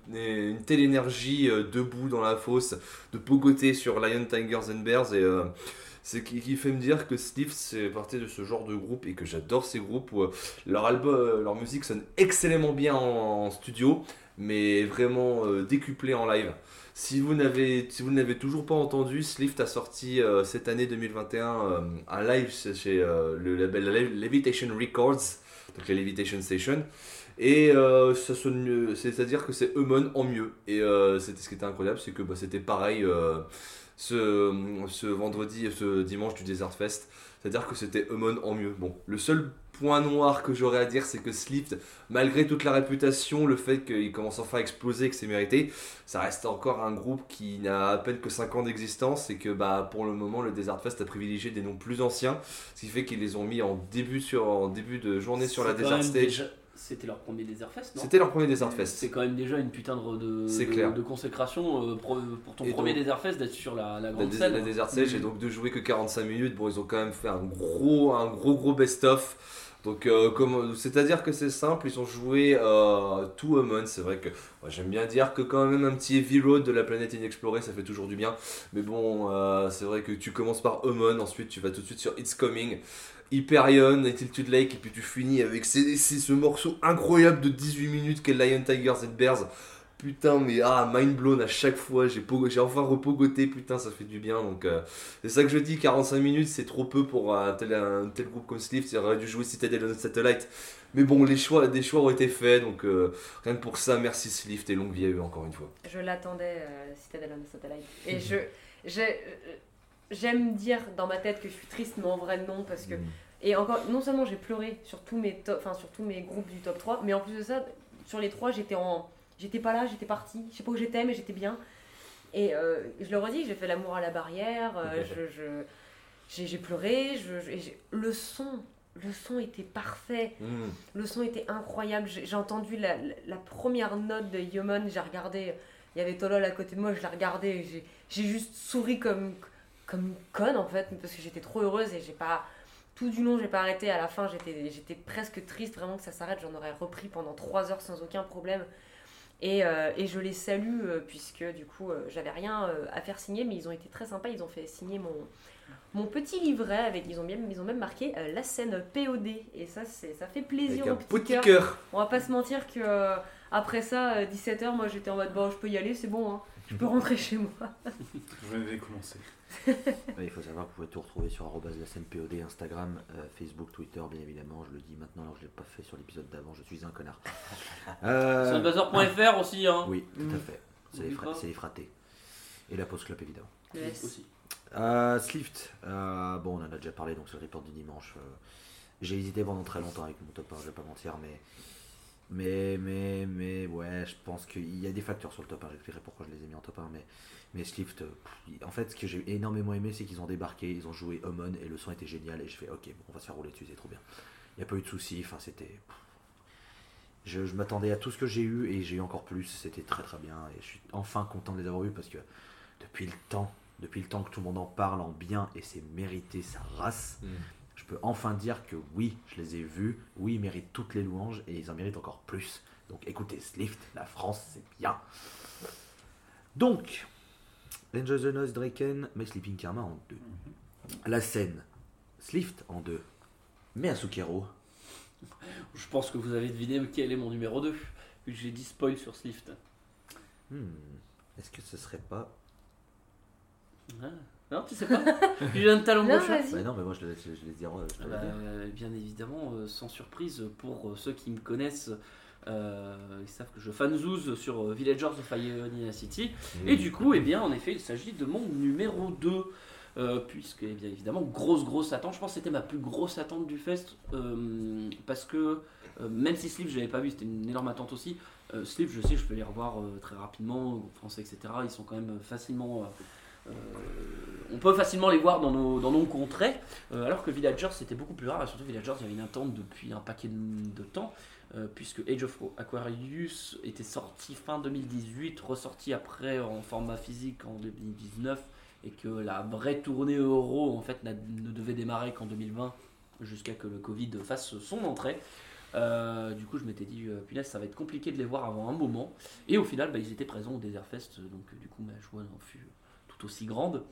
telle énergie euh, debout dans la fosse, de pogoter sur Lion Tigers and Bears et euh, c'est qui, qui fait me dire que Sniff c'est partie de ce genre de groupe et que j'adore ces groupes où leur album, leur musique sonne excellemment bien en, studio, mais vraiment euh, décuplé en live. Si vous n'avez si vous ne l'avez toujours pas entendu, Slift a sorti cette année 2021 euh, un live chez le label Le- Levitation Records, donc la Levitation Station. Et euh, ça sonne mieux, c'est-à-dire que c'est Eumon en mieux. Et euh, c'était ce qui était incroyable, c'est que bah, c'était pareil euh, ce, ce vendredi et ce dimanche du Desert Fest. C'est-à-dire que c'était Eumon en mieux. Bon, le seul point noir que j'aurais à dire, c'est que Slift, malgré toute la réputation, le fait qu'il commence enfin à exploser, que c'est mérité, ça reste encore un groupe qui n'a à peine que 5 ans d'existence et que bah, pour le moment, le Desert Fest a privilégié des noms plus anciens, ce qui fait qu'ils les ont mis en début, sur, en début de journée sur la Desert Stage. déjà- C'était leur premier Desert Fest, non? C'était leur premier Desert Fest. C'est quand même déjà une putain de, de, consécration euh, pour, pour ton Et premier donc- Desert Fest d'être sur la, grande scène. la Desert Stage Mhm. et donc de jouer que 45 minutes bon ils ont quand même fait un gros un gros gros best of donc euh, comme c'est à dire que c'est simple ils ont joué euh, tout Hummon c'est vrai que j'aime bien dire que quand même un petit heavy road de la planète inexplorée ça fait toujours du bien mais bon euh, c'est vrai que tu commences par Hummon ensuite tu vas tout de suite sur It's Coming Hyperion, Altitude Lake, et puis tu finis avec ce morceau incroyable de 18 minutes qu'est Lion Tigers and Bears. Putain, mais ah, mind blown à chaque fois. J'ai enfin repogoté, putain, ça fait du bien. Donc, euh, c'est ça que je dis 45 minutes, c'est trop peu pour un tel, un tel groupe comme Slift. Il aurait dû jouer Citadel on Satellite. Mais bon, les choix, des choix ont été faits. Donc, euh, rien que pour ça, merci Slift et longue vie à eux encore une fois. Je l'attendais, euh, Citadel on Satellite. Et je, j'ai- j'aime dire dans ma tête que je suis triste, mais en vrai non, parce que et encore, non seulement j'ai pleuré sur tous mes top, sur tous mes groupes du top 3, mais en plus de ça, sur les trois, j'étais en, j'étais pas là, j'étais partie. Je sais pas où j'étais, mais j'étais bien. Et euh, je le redis, j'ai fait l'amour à la barrière. euh, je, je- j'ai, pleuré. Je, je- et j'ai- le son, le son était parfait. Mm. Le son était incroyable. J'ai entendu la, la- la première note de Human. J'ai regardé. Il y avait Tolol à côté de moi. Je l'ai regardé. et J'ai juste souri comme, comme une conne en fait. Parce que j'étais trop heureuse et j'ai pas. Tout du long, j'ai pas arrêté. À la fin, j'étais j'étais presque triste vraiment que ça s'arrête. J'en aurais repris pendant 3 heures sans aucun problème. Et, euh, et je les salue euh, puisque du coup, euh, j'avais rien à faire signer. Mais ils ont été très sympas. Ils ont fait signer mon, mon petit livret. avec Ils ont, bien, ils ont même marqué la scène POD. Et ça, c'est ça fait plaisir Avec au petit petit cœur. On va pas se mentir que après ça, 17h, moi j'étais en mode bon, je peux y aller, c'est bon, hein. Je peux rentrer chez moi. (laughs) Je vais commencer. (laughs) Il faut savoir que vous pouvez tout retrouver sur arrobase la scène POD, Instagram, euh, Facebook, Twitter, bien évidemment. Je le dis maintenant alors que je l'ai pas fait sur l'épisode d'avant. Je suis un connard. (laughs) Euh, Sunbuzzer.fr aussi, hein. Oui, tout à fait. C'est les, fra- c'est les fratés. Et la pause club évidemment. Le S. Aussi. Euh, Slift, euh, bon, on en a déjà parlé, donc c'est le report du dimanche. euh, J'ai hésité pendant très longtemps avec mon top 1, je vais pas mentir, mais. Mais, mais, mais, ouais, je pense qu'il y a des facteurs sur le top 1, j'expliquerai pourquoi je les ai mis en top 1, mais, mais Slift, euh, en fait, ce que j'ai énormément aimé, c'est qu'ils ont débarqué, ils ont joué Hummon, et le son était génial, et je fais, ok, bon, on va se faire rouler dessus, c'est trop bien. Il n'y a pas eu de soucis, enfin, c'était. Je, je m'attendais à tout ce que j'ai eu, et j'ai eu encore plus, c'était très très bien, et je suis enfin content de les avoir eu, parce que depuis le temps, depuis le temps que tout le monde en parle en bien, et c'est mérité sa race, Mm. Je peux enfin dire que oui, je les ai vus, oui, ils méritent toutes les louanges et ils en méritent encore plus. Donc écoutez, Slift, la France, c'est bien. Donc, Enjoy the Noise, Draken, mais Sleeping Karma en deux. La scène, Slift en deux, mais Asukero. Je pense que vous avez deviné quel est mon numéro 2. Vu que j'ai dit spoil sur Slift. Hmm, Est-ce que ce serait pas. Ah. Non, tu sais pas de talon gauche. Bah non, mais moi je les laisse, je les dire. je peux Ah le bah, dire. euh, bien évidemment, euh, sans surprise, pour euh, ceux qui me connaissent, euh, ils savent que je fanzouse sur euh, Villagers of Ionia City. Et du coup, eh bien, en effet, il s'agit de mon numéro 2. euh, puisque, eh bien évidemment, grosse, grosse attente. Je pense que c'était ma plus grosse attente du fest. euh, parce que, euh, même si Slip, je l'avais pas vu, c'était une énorme attente aussi. Euh, Slip, je sais, je peux les revoir euh, très rapidement, en français, etc. Ils sont quand même facilement. euh, euh, on peut facilement les voir dans nos, dans contrées. Euh, alors que Villagers, c'était beaucoup plus rare. Et surtout, Villagers, il y avait une attente depuis un paquet de, temps. euh, puisque Age of Aquarius était sorti fin 2018, ressorti après en format physique en 2019, et que la vraie tournée euro en fait ne devait démarrer qu'en 2020, jusqu'à que le Covid fasse son entrée. Euh, du coup, je m'étais dit, euh, punaise, ça va être compliqué de les voir avant un moment. Et au final, bah, ils étaient présents au Desert Fest, donc euh, du coup, ma joie en fut tout aussi grande.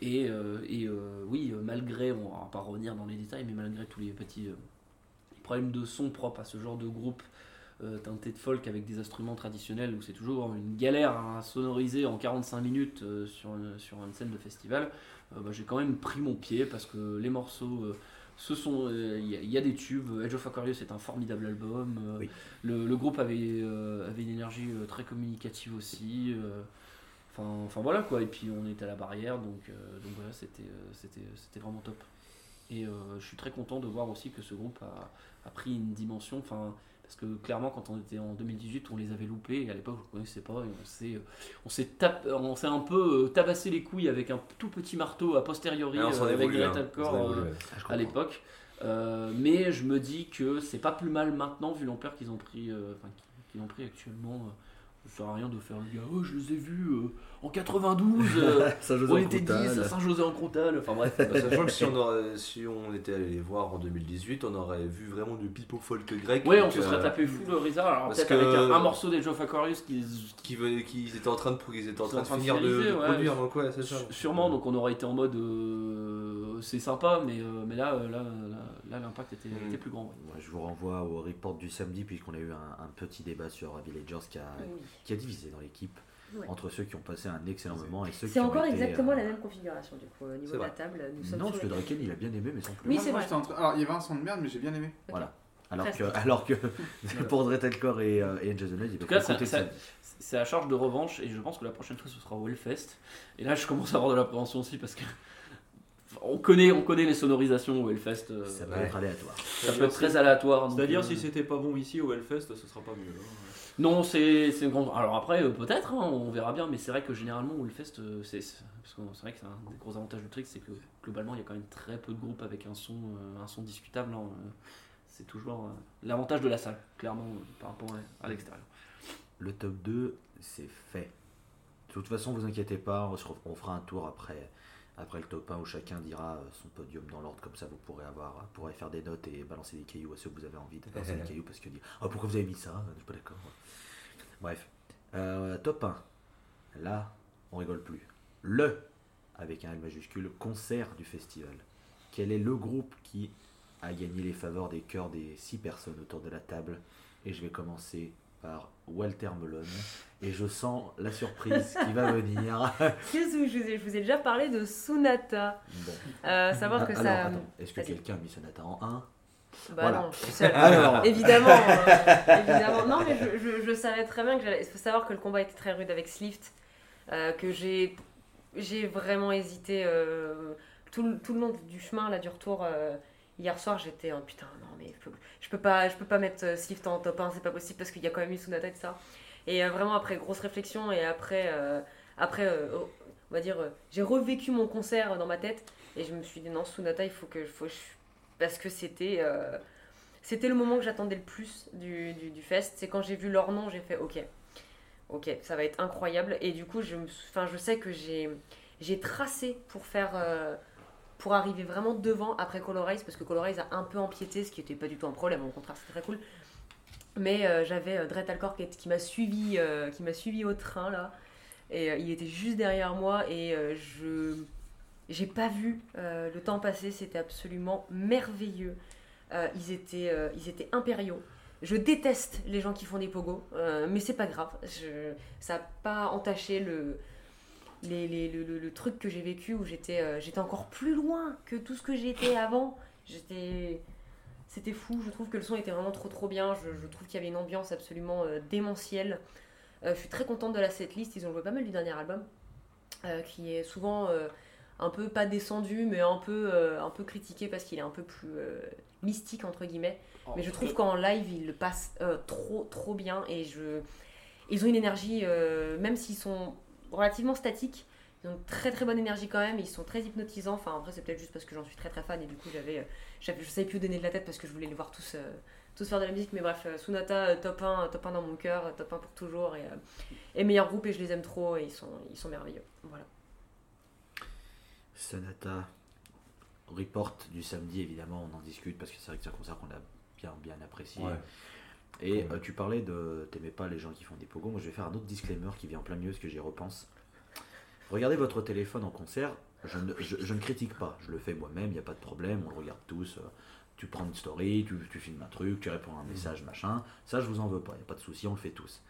Et, euh, et, euh, oui, euh, malgré, on va pas revenir dans les détails, mais malgré tous les petits problèmes de son propres à ce genre de groupe teinté de folk avec des instruments traditionnels, où c'est toujours une galère à sonoriser en 45 minutes sur, une, sur une scène de festival, euh, bah, j'ai quand même pris mon pied parce que les morceaux. euh, ce sont, euh, il y, a- il y a des tubes. Edge of Aquarius est un formidable album. Oui. le, le groupe avait, avait une énergie très communicative aussi. Euh, Enfin, enfin voilà quoi. Et puis on était à la barrière, donc, euh, donc voilà, c'était, euh, c'était, c'était vraiment top. Et euh, je suis très content de voir aussi que ce groupe a, a pris une dimension. Enfin, parce que clairement, quand on était en 2018, on les avait loupés. Et à l'époque, je ne connaissais pas. Et on s'est, on s'est, on s'est un peu euh, tabassé les couilles avec un tout petit marteau a posteriori on euh, avec voulu, hein. On euh, ouais. Je à l'époque. Euh, mais je me dis que c'est pas plus mal maintenant vu l'ampleur qu'ils ont pris, euh, enfin, qu'ils- qu'ils ont pris actuellement. Ça sert à rien de faire le gars, oh je les ai vus euh, en 92, (laughs) euh, on était 10 Croutal. à Saint-José en Croutal. Enfin bref, Bah, Sachant que si on, aurait- si on était allé les voir en 2018, on aurait vu vraiment du pipo folk grec. ouais, on donc, se serait euh, tapé fou le. Alors parce peut-être que- avec un, un morceau des Geoff Aquarius qui, Qui, étaient en train de, ils étaient en train de finir de, ouais. produire, donc ouais, c'est ça. Sûrement, donc on aurait été en mode euh, c'est sympa, mais, euh, mais là, euh, là, là, là, l'impact était, Mm. était plus grand. ouais. Moi, je vous renvoie au report du samedi, puisqu'on a eu un, un petit débat sur Villagers qui a, qui a divisé dans l'équipe Ouais. entre ceux qui ont passé un excellent moment et ceux qui C'est ont encore été, exactement euh, la même configuration du coup au niveau C'est de la table. Nous sommes Non, parce que Draken il a bien aimé, mais sans plus. Oui, c'est vrai. entre- Alors, il y avait un son de merde, mais j'ai bien aimé. Alors Presque. que, alors que (laughs) (laughs) pour Dreadcore et, euh, et Angel the Night, il En tout va cas, c'est à charge de revanche et je pense que la prochaine fois ce sera au Hellfest. Et là, je commence à avoir de l'appréhension aussi parce que (laughs) on connaît, on connaît les sonorisations au Hellfest. euh, Ça peut Ouais. être aléatoire. ça peut être très aléatoire. C'est-à-dire euh, si c'était pas bon ici au Hellfest, ce sera pas mieux. hein. Non, c'est une grande. Alors après, euh, peut-être, hein, on verra bien, mais c'est vrai que généralement, au Hellfest, euh, c'est vrai que c'est un des gros avantages du truc, c'est que globalement, il y a quand même très peu de groupes avec un son, euh, un son discutable. hein, euh, c'est toujours l'avantage de la salle, clairement, par rapport à, l'extérieur. Le top 2, c'est fait. De toute façon, vous inquiétez pas, on fera un tour après, après le top 1 où chacun dira euh, son podium dans l'ordre, comme ça vous pourrez avoir, pourrez faire des notes et balancer des cailloux à ceux que vous avez envie de balancer (laughs) des cailloux parce que dire Ah, pourquoi vous avez mis ça? Je suis pas d'accord. Bref, Euh, top 1. Là, on rigole plus. Le, avec un L majuscule, concert du festival. Quel est le groupe qui a gagné les faveurs des cœurs des 6 personnes autour de la table? Et je vais commencer par Walter Melon. Et je sens la surprise qui va venir. (laughs) Qu'est-ce que je vous, ai, je vous ai déjà parlé de Sunata. Bon. Euh, savoir que Alors, ça. attends, est-ce que quelqu'un a mis Sonata en 1 Bah Voilà. non, je suis seule. Alors, évidemment, (laughs) euh, évidemment. Non, mais je, je- je savais très bien que j'allais. Il faut savoir que le combat était très rude avec Slift, euh, que j'ai, j'ai vraiment hésité euh, tout, le- tout le long du chemin là du retour. Hier soir, j'étais en putain, non mais je peux pas, je peux pas mettre euh, Slift en top 1, c'est pas possible parce qu'il y a quand même eu Sunata et ça. Et euh, vraiment après grosse réflexion et après, euh, après, oh, on va dire, j'ai revécu mon concert dans ma tête et je me suis dit non, Sunata, il faut que, faut, parce que c'était. le moment que j'attendais le plus du, du, du fest. C'est quand j'ai vu leur nom, j'ai fait ok, ok, ça va être incroyable. Et du coup, je, me je sais que j'ai, j'ai tracé pour faire, pour arriver vraiment devant après Colorize, parce que Colorize a un peu empiété, ce qui n'était pas du tout un problème. Au contraire, c'était très cool. Mais euh, j'avais euh, Alcor qui, m'a suivi, euh, suivi au train là, et euh, il était juste derrière moi et je, j'ai pas vu le temps passer. C'était absolument merveilleux. Ils, étaient, ils étaient impériaux. Je déteste les gens qui font des pogos, mais c'est pas grave. Ça n'a pas entaché le, les- les- le, le- le truc que j'ai vécu où j'étais euh, j'étais encore plus loin que tout ce que j'étais avant. J'étais. C'était fou, je trouve que le son était vraiment trop trop bien. Je, je trouve qu'il y avait une ambiance absolument euh, démentielle. Euh, je suis très contente de la setlist. Ils ont joué pas mal du dernier album, euh, qui est souvent un peu pas descendu, mais un peu, un peu critiqué parce qu'il est un peu plus mystique entre guillemets. Mais je trouve qu'en live, ils le passent trop, trop bien. Et je... ils ont une énergie, même s'ils sont relativement statiques, ils ont une très très bonne énergie quand même. Ils sont très hypnotisants. Enfin, après, c'est peut-être juste parce que j'en suis très très fan. Et du coup, j'avais, euh, j'avais, je savais plus où donner de la tête parce que je voulais les voir tous, euh, tous faire de la musique, mais bref, euh, Sunata, top 1, euh, top 1 dans mon cœur, top 1 pour toujours, et, euh, et meilleur groupe, et je les aime trop, et ils sont, ils sont merveilleux. Voilà. Sonata report du samedi, évidemment, on en discute parce que c'est vrai que c'est un concert qu'on a bien, bien apprécié. Ouais. Et euh, tu parlais de. T'aimais pas les gens qui font des pogos. Moi, je vais faire un autre disclaimer qui vient en plein milieu parce que j'y repense. Regardez votre téléphone en concert. Je ne, je- je ne critique pas. Je le fais moi-même, il n'y a pas de problème. On le regarde tous. euh, Tu prends une story, tu, tu filmes un truc, tu réponds à un message, machin. Ça, je vous en veux pas. Il n'y a pas de souci, on le fait tous.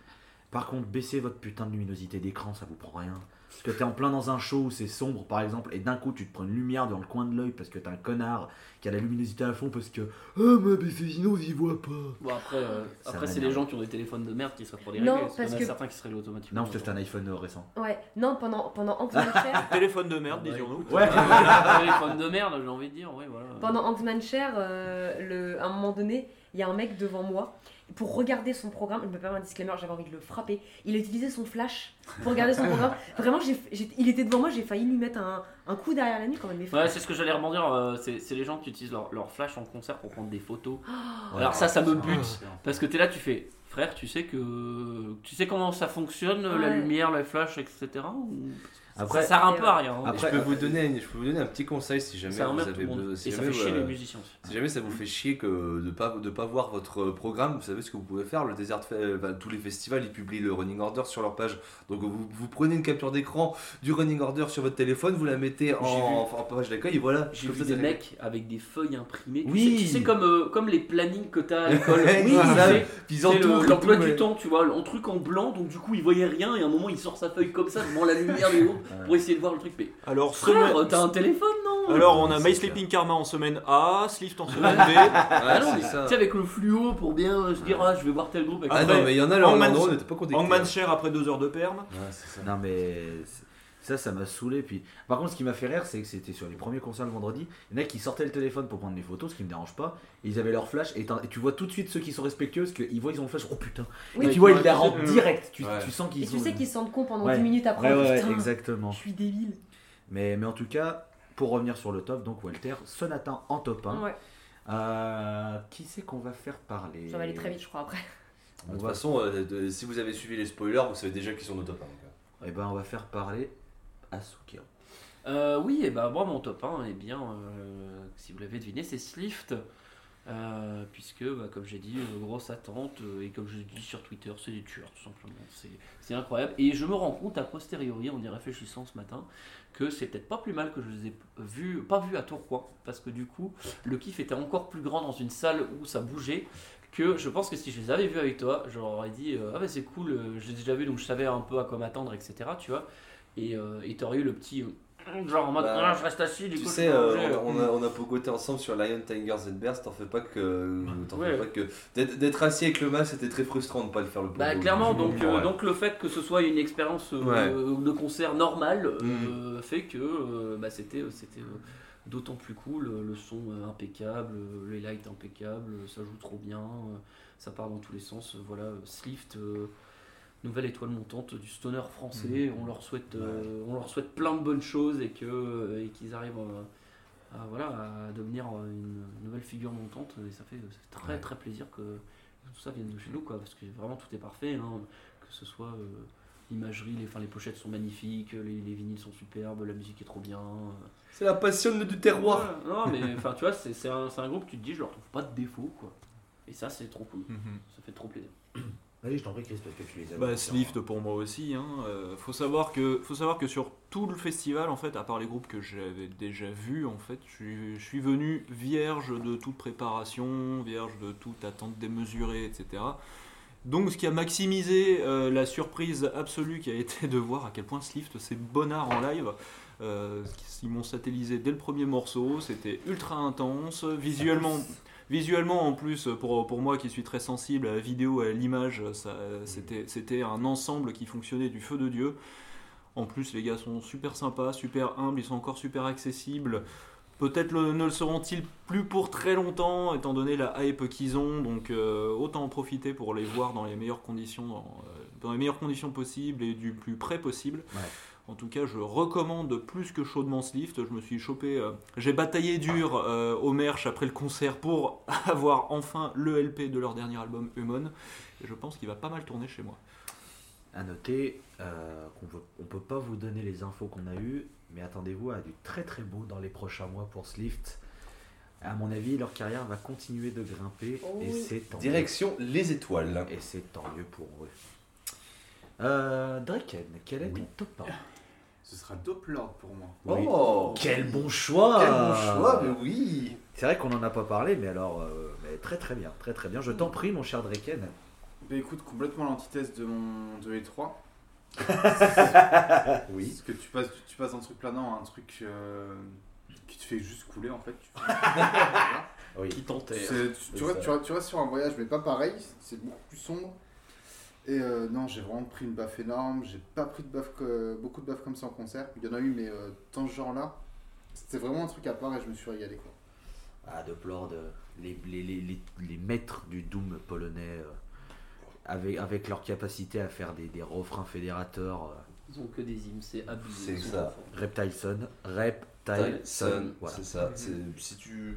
Par contre, baissez votre putain de luminosité d'écran, ça vous prend rien. Parce que t'es en plein dans un show où c'est sombre, par exemple, et d'un coup tu te prends une lumière dans le coin de l'œil parce que t'es un connard qui a la luminosité à fond parce que ah mais sinon ils voient pas. Bon, après, euh, Ça après c'est m'énerve. les gens qui ont des téléphones de merde qui seraient pour les Non, régler. parce qu'il y en a que- certains qui seraient automatiquement. Non, parce que c'était un iPhone euh, récent. Ouais, non, pendant, pendant Hanksman (laughs) Cher, Téléphone de merde, disions-nous. euh, (laughs) un téléphone de merde, j'ai envie de dire, oui, voilà. pendant Hanksman Cher, euh, le, à un moment donné, il y a un mec devant moi. Pour regarder son programme, je me permets un disclaimer, j'avais envie de le frapper. Il a utilisé son flash pour regarder son programme. (laughs) Vraiment, j'ai- j'ai- il était devant moi, j'ai failli lui mettre un, un coup derrière la nuque quand même. Ouais, c'est ce que j'allais rebondir. euh, c'est c'est les gens qui utilisent leur, leur flash en concert pour prendre des photos. Oh. Alors ça, ça me bute. Parce que t'es là, tu fais, frère, tu sais que tu sais comment ça fonctionne, la lumière, le flash, etc. ou- Après, ça sert un peu à rien. hein. Après, je, peux vous donner, je peux vous donner un petit conseil si jamais ça vous avez tout le monde. be- si Et ça jamais, fait chier euh, les musiciens aussi. Si jamais ça vous fait chier que de pas de pas voir votre programme, vous savez ce que vous pouvez faire. Le Desert, tous les festivals, ils publient le running order sur leur page. Donc vous, vous prenez une capture d'écran du running order sur votre téléphone, vous la mettez en, en, en page d'accueil et voilà. J'ai Comme vu ça, des mecs avec des feuilles imprimées. Tu Oui. sais, tu sais, comme, euh, comme les plannings que t'as à (laughs) l'école. Oui, ils entourent l'emploi du temps, tu vois, un truc en blanc, donc du coup il voyait rien et à un moment il sort sa feuille comme ça devant la lumière du haut pour essayer de voir le truc. Mais Alors, frère, semaine- t'as un téléphone non? Alors, on a My. Sleeping Karma en semaine A, Slift en semaine B. (laughs) Ah non, c'est mais ça. tu sais, avec le fluo pour bien euh, se dire, ah, je vais voir tel groupe. Avec Ah non, mais il y en a là, on n'était pas connectés. Hangman Cher après deux heures de perme. Ouais, c'est ça. Non mais ça, ça m'a saoulé. Puis, par contre, ce qui m'a fait rire, c'est que c'était sur les premiers concerts le vendredi. Il y en a qui sortaient le téléphone pour prendre des photos, ce qui me dérange pas. Et ils avaient leur flash et, et tu vois tout de suite ceux qui sont respectueux, parce qu'ils voient ils ont le flash. Oh putain. Oui, et tu vois ils la rendent sais, direct. Tu, Ouais. tu sens qu'ils Et tu ont- sais qu'ils se sentent con pendant Ouais. 10 minutes après. Ouais, putain, exactement. Je suis débile. Mais, mais en tout cas, pour revenir sur le top, donc Walter, Sonata en top 1. Ouais. Euh, qui c'est qu'on va faire parler? Ça va aller très vite, je crois, après. On De toute va, façon, euh, de- si vous avez suivi les spoilers, vous savez déjà qu'ils sont nos top 1. eh ben, on va faire parler Euh, oui, et bah moi mon top 1, eh bien, euh, si vous l'avez deviné, c'est Slift. Euh, puisque, bah, comme j'ai dit, grosse attente, et comme je dis sur Twitter, c'est des tueurs tout simplement. C'est- incroyable. Et je me rends compte a posteriori, en y réfléchissant ce matin, que c'est peut-être pas plus mal que je les ai vus, pas vus à Tourcoing, parce que du coup, le kiff était encore plus grand dans une salle où ça bougeait. Que je pense que si je les avais vus avec toi, je leur aurais dit Ah, bah c'est cool, je les ai déjà vus donc je savais un peu à quoi m'attendre, etc. Tu vois, et euh, t'aurais eu le petit. euh, Genre en mode, Bah, ah, je reste assis, du Tu coup, sais, euh, on, a, on, a, pogoté ensemble sur Lion, Tigers and Bears, t'en fais pas que. T'en Ouais. fais pas que. D'être assis avec le masque, c'était très frustrant de pas le faire le Bah pogo. clairement, donc, Ouais. euh, donc le fait que ce soit une expérience euh, Ouais. de concert normale euh, Mm. fait que euh, bah, c'était c'était euh, d'autant plus cool, le son impeccable, les lights impeccables, ça joue trop bien, ça part dans tous les sens. voilà, Slift, euh, nouvelle étoile montante du stoner français, on leur souhaite euh, on leur souhaite plein de bonnes choses et que et qu'ils arrivent euh, à, voilà à devenir euh, une nouvelle figure montante. Et ça fait, très Ouais. très plaisir que tout ça vienne de chez nous quoi parce que vraiment tout est parfait hein, que ce soit euh, l'imagerie les, enfin, les pochettes sont magnifiques les, les vinyles sont superbes la musique est trop bien euh. C'est la passion du terroir. Ouais, non mais enfin tu vois c'est un, un groupe tu te dis je leur trouve pas de défaut quoi. Et ça c'est trop cool. Ça fait trop plaisir Vas-y, je t'en prie, Chris, parce que tu les as. Bah, Slift pour moi aussi. Hein. Euh, faut, savoir que, faut savoir que sur tout le festival, en fait, à part les groupes que j'avais déjà vus, en fait, je suis, je suis venu vierge de toute préparation, vierge de toute attente démesurée, etc. Donc, ce qui a maximisé euh, la surprise absolue qui a été de voir à quel point Slift c'est bonnard en live. Euh, ils m'ont satellisé dès le premier morceau, c'était ultra intense, visuellement, Visuellement, en plus, pour, moi qui suis très sensible à la vidéo, à l'image, c'était un ensemble qui fonctionnait du feu de Dieu. En plus, les gars sont super sympas, super humbles, ils sont encore super accessibles. Peut-être ne le seront-ils plus pour très longtemps, étant donné la hype qu'ils ont. Donc, euh, autant en profiter pour les voir dans les meilleures conditions, dans, euh, les meilleures conditions possibles et du plus près possible. En tout cas, je recommande plus que chaudement Slift. Je me suis chopé, euh, j'ai bataillé dur euh, au merch après le concert pour (laughs) avoir enfin le LP de leur dernier album Human. Et je pense qu'il va pas mal tourner chez moi. À noter euh, qu'on peut, on peut pas vous donner les infos qu'on a eues, mais attendez-vous à du très très beau dans les prochains mois pour Slift. À mon avis, leur carrière va continuer de grimper Oh et oui. c'est tant mieux. Direction les étoiles. Et c'est tant mieux pour eux. Euh, Draken, quel est Oui. ton top 1 Ce sera Doplord pour moi. Oui. Oh Quel bon choix Quel bon choix, mais oui C'est vrai qu'on n'en a pas parlé, mais alors, euh, mais très très bien, très très bien. Je t'en prie, mon cher Draken. Bah écoute, complètement l'antithèse de mon de E3. (laughs) Oui. Parce que tu passes, tu passes d'un truc planant à un truc euh, qui te fait juste couler en fait. Tu, (laughs) Oui. Qui c'est- tu, tu tu restes sur un voyage, mais pas pareil, c'est beaucoup plus sombre. Et euh, non, j'ai vraiment pris une baffe énorme. J'ai pas pris de baffe que- beaucoup de baffes comme ça en concert. Il y en a eu, mais euh, dans ce genre-là, c'était vraiment un truc à part et je me suis régalé quoi. Ah, de Plord, les, les, les, les, les maîtres du Doom polonais, euh, avec, avec leur capacité à faire des, des refrains fédérateurs. euh, Ils ont que des hymnes, c'est abusé. C'est ça. Reptileson, Reptileson, voilà. c'est ça. Si tu,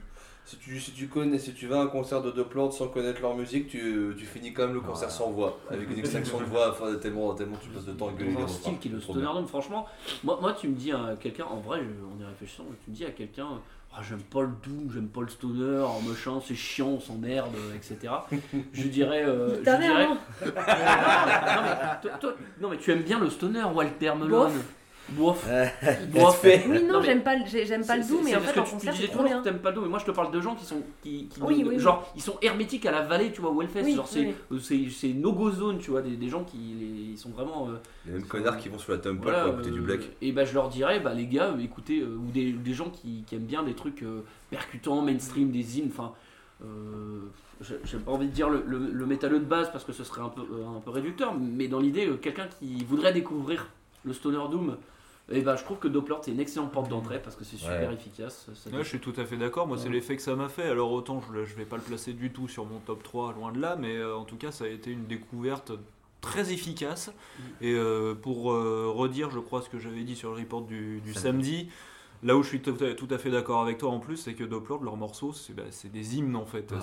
si, tu, si tu connais, si tu vas à un concert de Doppler sans connaître leur musique, tu, tu finis quand même le concert Voilà. sans voix, avec une extinction de voix, enfin, tellement, tellement tu passes de temps à gueuler. Un style qui est le Trop stoner bien. dome, franchement, moi, moi tu me dis à quelqu'un, en vrai, je- en y réfléchissant, tu me dis à quelqu'un, Ah, j'aime pas le doom, j'aime pas le stoner, machin, c'est chiant, on s'emmerde, euh, etc. Je dirais. euh, je dirais non (laughs) non, mais, toi- toi- non, mais tu aimes bien le stoner, Walter Melon Bof. Bof. Euh, (laughs) Bof. (laughs) Oui, non, j'aime pas, j'aime pas le doom, mais c'est en fait, que en tu- concert, c'est disais trop bien. que t'aimes pas le doom, mais moi je te parle de gens qui sont qui, qui- Oui, oui, oui. genre ils sont hermétiques à la vallée, tu vois, Hellfest, Oui, genre c'est oui. c'est c'est no go zone, tu vois, des, des gens qui les- ils sont vraiment euh, Les mêmes connards qui vont sur la temple voilà, pour écouter du euh, black. Et bah je leur dirais, bah les gars, écoutez, euh, ou des, des gens qui, qui aiment bien des trucs euh, percutants, mainstream, des hymnes, enfin. euh, j'ai pas envie de dire le, le, le métalleux de base parce que ce serait un peu, euh, un peu réducteur, mais dans l'idée, euh, quelqu'un qui voudrait découvrir le Stoner Doom, et bah je trouve que Doppler c'est une excellente porte d'entrée parce que c'est super Ouais. efficace. ça- Ouais, je suis tout à fait d'accord. Moi, c'est l'effet que ça m'a fait. Alors, autant je, je vais pas le placer du tout sur mon top 3, loin de là, mais euh, en tout cas, ça a été une découverte très efficace. Et euh, pour euh, redire, je crois, ce que j'avais dit sur le report du, du samedi, là où je suis tout à, tout à fait d'accord avec toi en plus, c'est que Doppler, leurs morceaux, c'est bah, c'est des hymnes en fait. Ah,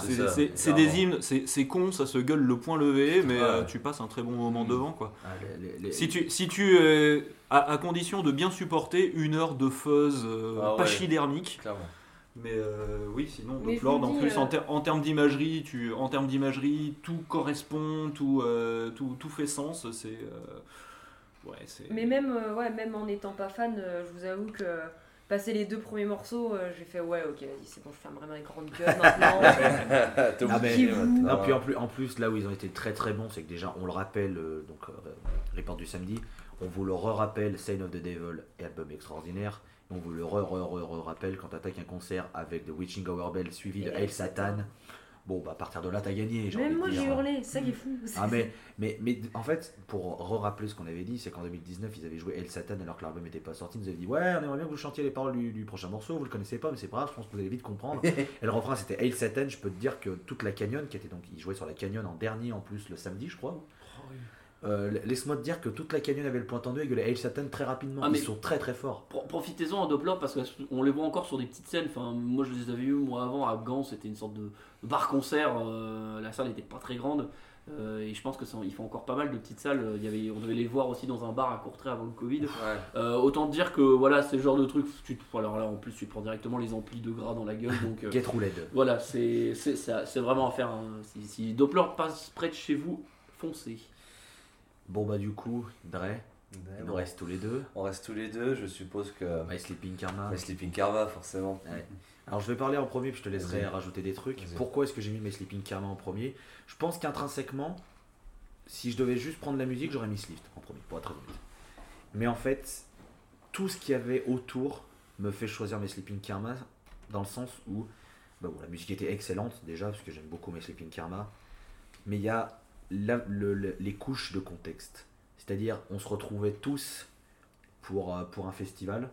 c'est des hymnes, c'est c'est con, ça se gueule le point levé, mais Ouais. euh, tu passes un très bon moment Mm. devant quoi. ah, les- les- les- Si tu, si tu euh, à, à condition de bien supporter une heure de fuzz euh, Ah ouais. pachydermique. Clairement. Mais euh, oui, sinon, vous en plus, euh, en, ter- en termes d'imagerie, tu, en termes d'imagerie, tout correspond, tout, euh, tout, tout fait sens. C'est, euh, ouais, c'est. Mais même, euh, ouais, même en n'étant pas fan, euh, je vous avoue que passer les deux premiers morceaux, euh, j'ai fait ouais, ok, vas-y, c'est bon, je fermerai ma grande gueule maintenant. (laughs) T'es Ah, mais-. Non, puis en plus, en plus, là où ils ont été très très bons, c'est que déjà, on le rappelle, euh, donc, euh, report du samedi, on vous le re-rappelle, Sign of the Devil et album extraordinaire. Et on vous le re-re-re-rappelle quand t'attaques un concert avec The Witching Hour Bell suivi de Hail Satan. Bon, bah à partir de là, t'as gagné. j'ai même moi, j'ai hurlé, c'est ça qui est fou. Ah mais, mais, mais en fait, pour re-rappeler ce qu'on avait dit, c'est qu'en 2019, ils avaient joué El Satan alors que l'album n'était pas sorti. Ils nous avaient dit Ouais, on aimerait bien que vous chantiez les paroles du, du prochain morceau, vous le connaissez pas, mais c'est pas grave, je pense que vous allez vite comprendre. (laughs) et le refrain c'était El Satan, je peux te dire que toute la Canyon, qui était donc, ils jouaient sur la Canyon en dernier en plus le samedi, je crois. Euh, Laisse-moi te dire que toute la Canyon avait le point tendu et que les El Satan très rapidement. Ah, mais- Ils sont très très forts. Pro- Profitez-en à Doppler parce qu'on les voit encore sur des petites scènes. Enfin, moi je les avais vus moi avant à Gand, c'était une sorte de bar-concert. euh, la salle n'était pas très grande. euh, et je pense qu'ils font encore pas mal de petites salles. Il y avait, on devait les voir aussi dans un bar à Courtrai avant le Covid. Ouais. Euh, autant dire que voilà, c'est le genre de truc. Tu, te- alors là, en plus, tu prends directement les amplis de gras dans la gueule. Donc euh, Get Rouled. voilà, c'est vraiment à faire. hein. Si, si Doppler passe près de chez vous, foncez. Bon bah du coup, Dre, il nous Bon. reste tous les deux. On reste tous les deux, je suppose que. My Sleeping Karma. My Sleeping Karma, forcément. Ouais. Alors je vais parler en premier puis je te laisserai rajouter des trucs. Pourquoi est-ce que j'ai mis mes Sleeping Karma en premier? Je pense qu'intrinsèquement, si je devais juste prendre la musique, j'aurais mis Slift en premier, pour être très honnête. Mais en fait, tout ce qu'il y avait autour me fait choisir mes Sleeping Karma dans le sens où bah bon, la musique était excellente déjà parce que j'aime beaucoup mes Sleeping Karma, mais il y a la- le- le- les couches de contexte. C'est-à-dire, on se retrouvait tous pour, euh, pour un festival.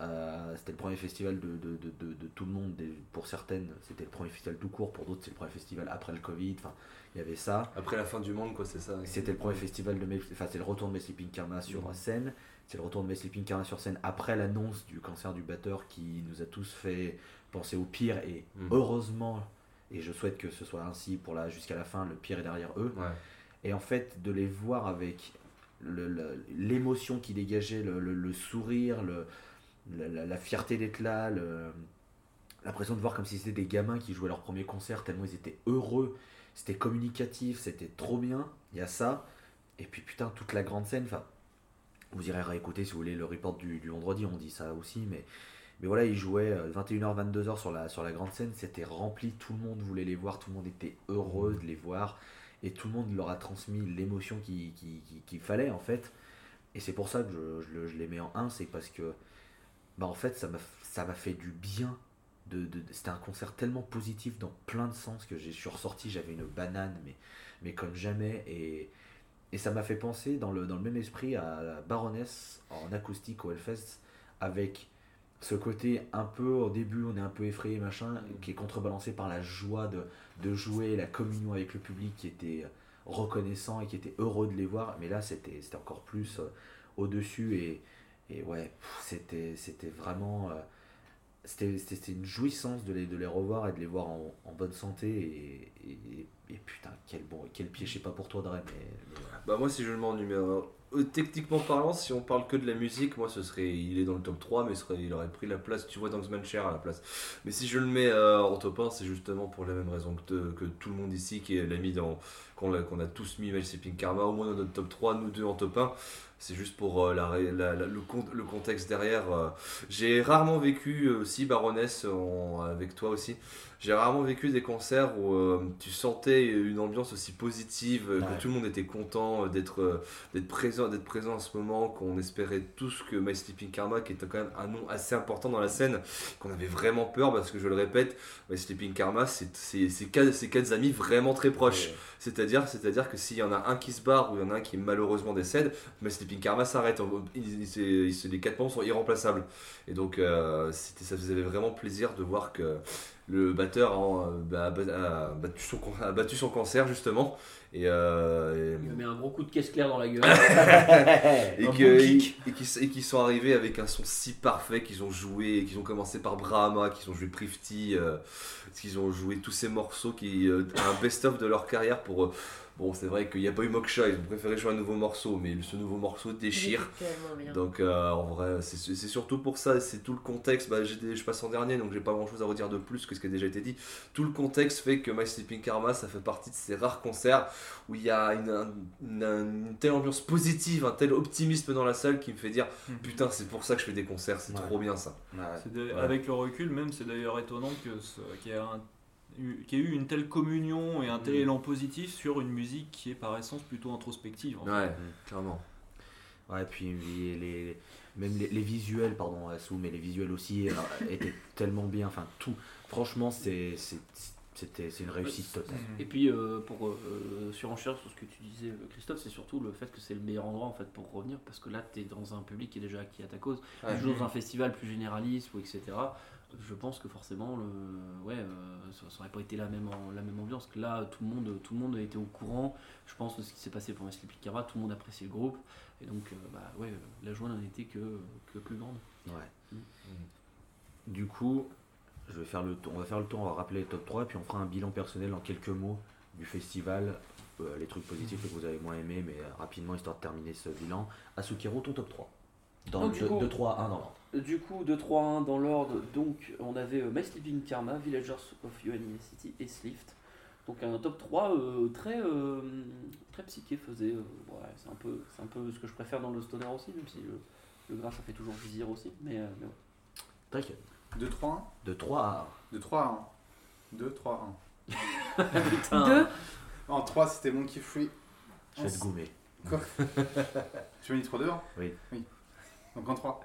Euh, c'était le premier festival de, de, de, tout le monde. des- Pour certaines, c'était le premier festival tout court. Pour d'autres, c'est le premier festival après le Covid. Enfin, il y avait ça. Après la fin du monde, quoi, c'est ça. C'était le premier festival de Mes- enfin c'est le retour de Mes Sleeping Karma sur Mhm. scène. C'est le retour de Mes Sleeping Karma sur scène après l'annonce du cancer du batteur qui nous a tous fait penser au pire et Mhm. heureusement et je souhaite que ce soit ainsi pour la jusqu'à la fin le pire est derrière eux. Ouais. et en fait de les voir avec l'émotion qui dégageait le, le- le sourire le, la, fierté d'être là l'impression de voir comme si c'était des gamins qui jouaient leur premier concert tellement ils étaient heureux. C'était communicatif c'était trop bien. Il y a ça. Et puis putain toute la grande scène enfin vous irez réécouter si vous voulez le report du, du vendredi on dit ça aussi mais mais voilà ils jouaient euh, 21h 22h sur la sur la grande scène. C'était rempli. Tout le monde voulait les voir. Tout le monde était heureux de les voir. Et tout le monde leur a transmis l'émotion qui- qui- qui- qu'il fallait en fait. Et c'est pour ça que je, je le- je les mets en 1 c'est parce que bah en fait ça m'a fait du bien de, de- c'était un concert tellement positif dans plein de sens que je suis ressorti j'avais une banane mais mais comme jamais. Et et ça m'a fait penser dans le, dans le même esprit à la Baroness en acoustique au Hellfest avec ce côté un peu au début on est un peu effrayé machin qui est contrebalancé par la joie de, de jouer la communion avec le public qui était reconnaissant et qui était heureux de les voir mais là c'était c'était encore plus euh, au dessus et, et ouais c'était c'était vraiment euh, c'était une jouissance de les, de les revoir et de les voir en, en bonne santé et, et, et putain quel bon quel pied je sais pas pour toi Dre mais, mais. Bah moi si je le mets en numéro techniquement parlant, si on parle que de la musique, moi ce serait il est dans le top 3 mais il aurait pris la place, tu vois Dangsman Cher à la place. Mais si je le mets euh, en top 1, c'est justement pour la même raison que tout le monde ici qui l'a mis dans qu'on a, tous mis My Sleeping Karma au moins dans notre top 3, nous deux en top 1. C'est juste pour euh, la, ré- la- la- le, con- le contexte derrière. euh. J'ai rarement vécu euh, aussi Baroness en- avec toi aussi. J'ai rarement vécu des concerts où euh, tu sentais une ambiance aussi positive, Ouais. que tout le monde était content d'être d'être présent, d'être présent à ce moment, qu'on espérait tous que My Sleeping Karma, qui était quand même un nom assez important dans la scène, qu'on avait vraiment peur parce que je le répète, My Sleeping Karma, c'est quatre, quatre amis vraiment très proches. C'est-à-dire, c'est-à-dire que s'il y en a un qui se barre ou il y en a un qui malheureusement décède, My Sleeping Karma s'arrête. Les quatre membres sont irremplaçables. Et donc, euh, ça faisait vraiment plaisir de voir que le batteur a, bah, a- battu, son, con- a battu son cancer justement. Et, euh, et- Il me met un gros coup de caisse claire dans la gueule. (laughs) bon et qu'ils sont arrivés avec un son si parfait qu'ils ont joué, qu'ils ont commencé par Brahma, qu'ils ont joué Prifty, euh, qu'ils ont joué tous ces morceaux qui euh, un best-of de leur carrière pour euh, bon c'est vrai qu'il n'y a pas eu Moksha, ils ont préféré jouer un nouveau morceau, mais ce nouveau morceau déchire. Donc euh, en vrai, c'est c'est surtout pour ça, c'est tout le contexte. Bah, j'ai- je passe en dernier, donc j'ai pas grand chose à redire de plus que ce qui a déjà été dit. Tout le contexte fait que My Sleeping Karma, ça fait partie de ces rares concerts où il y a une, un- une- une telle ambiance positive, un tel optimisme dans la salle qui me fait dire Mhm. putain, c'est pour ça que je fais des concerts, c'est Ouais. trop bien ça. Ouais. C'est de- Ouais. Avec le recul, même, c'est d'ailleurs étonnant qu'il y ait un- qu'il y ait eu une telle communion et un tel Mm. élan positif sur une musique qui est par essence plutôt introspective. en fait. Ouais, clairement. Ouais, puis les, les- même les, les visuels, pardon, Assou, mais les visuels aussi euh, (coughs) étaient tellement bien. Enfin, tout. Franchement, c'est c'était c'est une réussite totale. Et puis euh, pour euh, surenchérir sur ce que tu disais euh, Christophe, c'est surtout le fait que c'est le meilleur endroit en fait pour revenir parce que là tu es dans un public qui est déjà acquis à ta cause. Ouais. Tu joues dans un festival plus généraliste ou etc. Je pense que forcément le ouais euh, ça, ça aurait pas été la même en- la même ambiance que là tout le monde tout le monde a été au courant. Je pense de ce qui s'est passé pour Sleepy Kara, tout le monde appréciait le groupe et donc euh, bah ouais la joie n'en était que que plus grande. Ouais. Du coup, je vais faire le tour, on va faire le tour, on va rappeler les top 3, puis on fera un bilan personnel en quelques mots du festival, euh, les trucs positifs que vous avez moins aimés, mais rapidement, histoire de terminer ce bilan. Asukiro, ton top 3. Dans Donc, du 2, coup- 3, 1 dans l'ordre. Du coup, 2, 3, 1 dans l'ordre, donc on avait euh, My Sleeping Karma, Villagers of Yohanni City et Slift. Donc un top 3 euh, très, euh, très psyché faisait. euh, ouais, c'est un, peu, c'est un peu ce que je préfère dans le stoner aussi, même si le, le gras ça fait toujours vizir aussi. Mais, euh, mais ouais. 2, 3, De 3 à 1. 2, 3, 1. 2, 3, Putain. Deux. 1. En 3, c'était Monkey Free. 1. Je vais te gommer. (laughs) Tu m'as dit 3, 2 Oui. Oui. Donc en 3.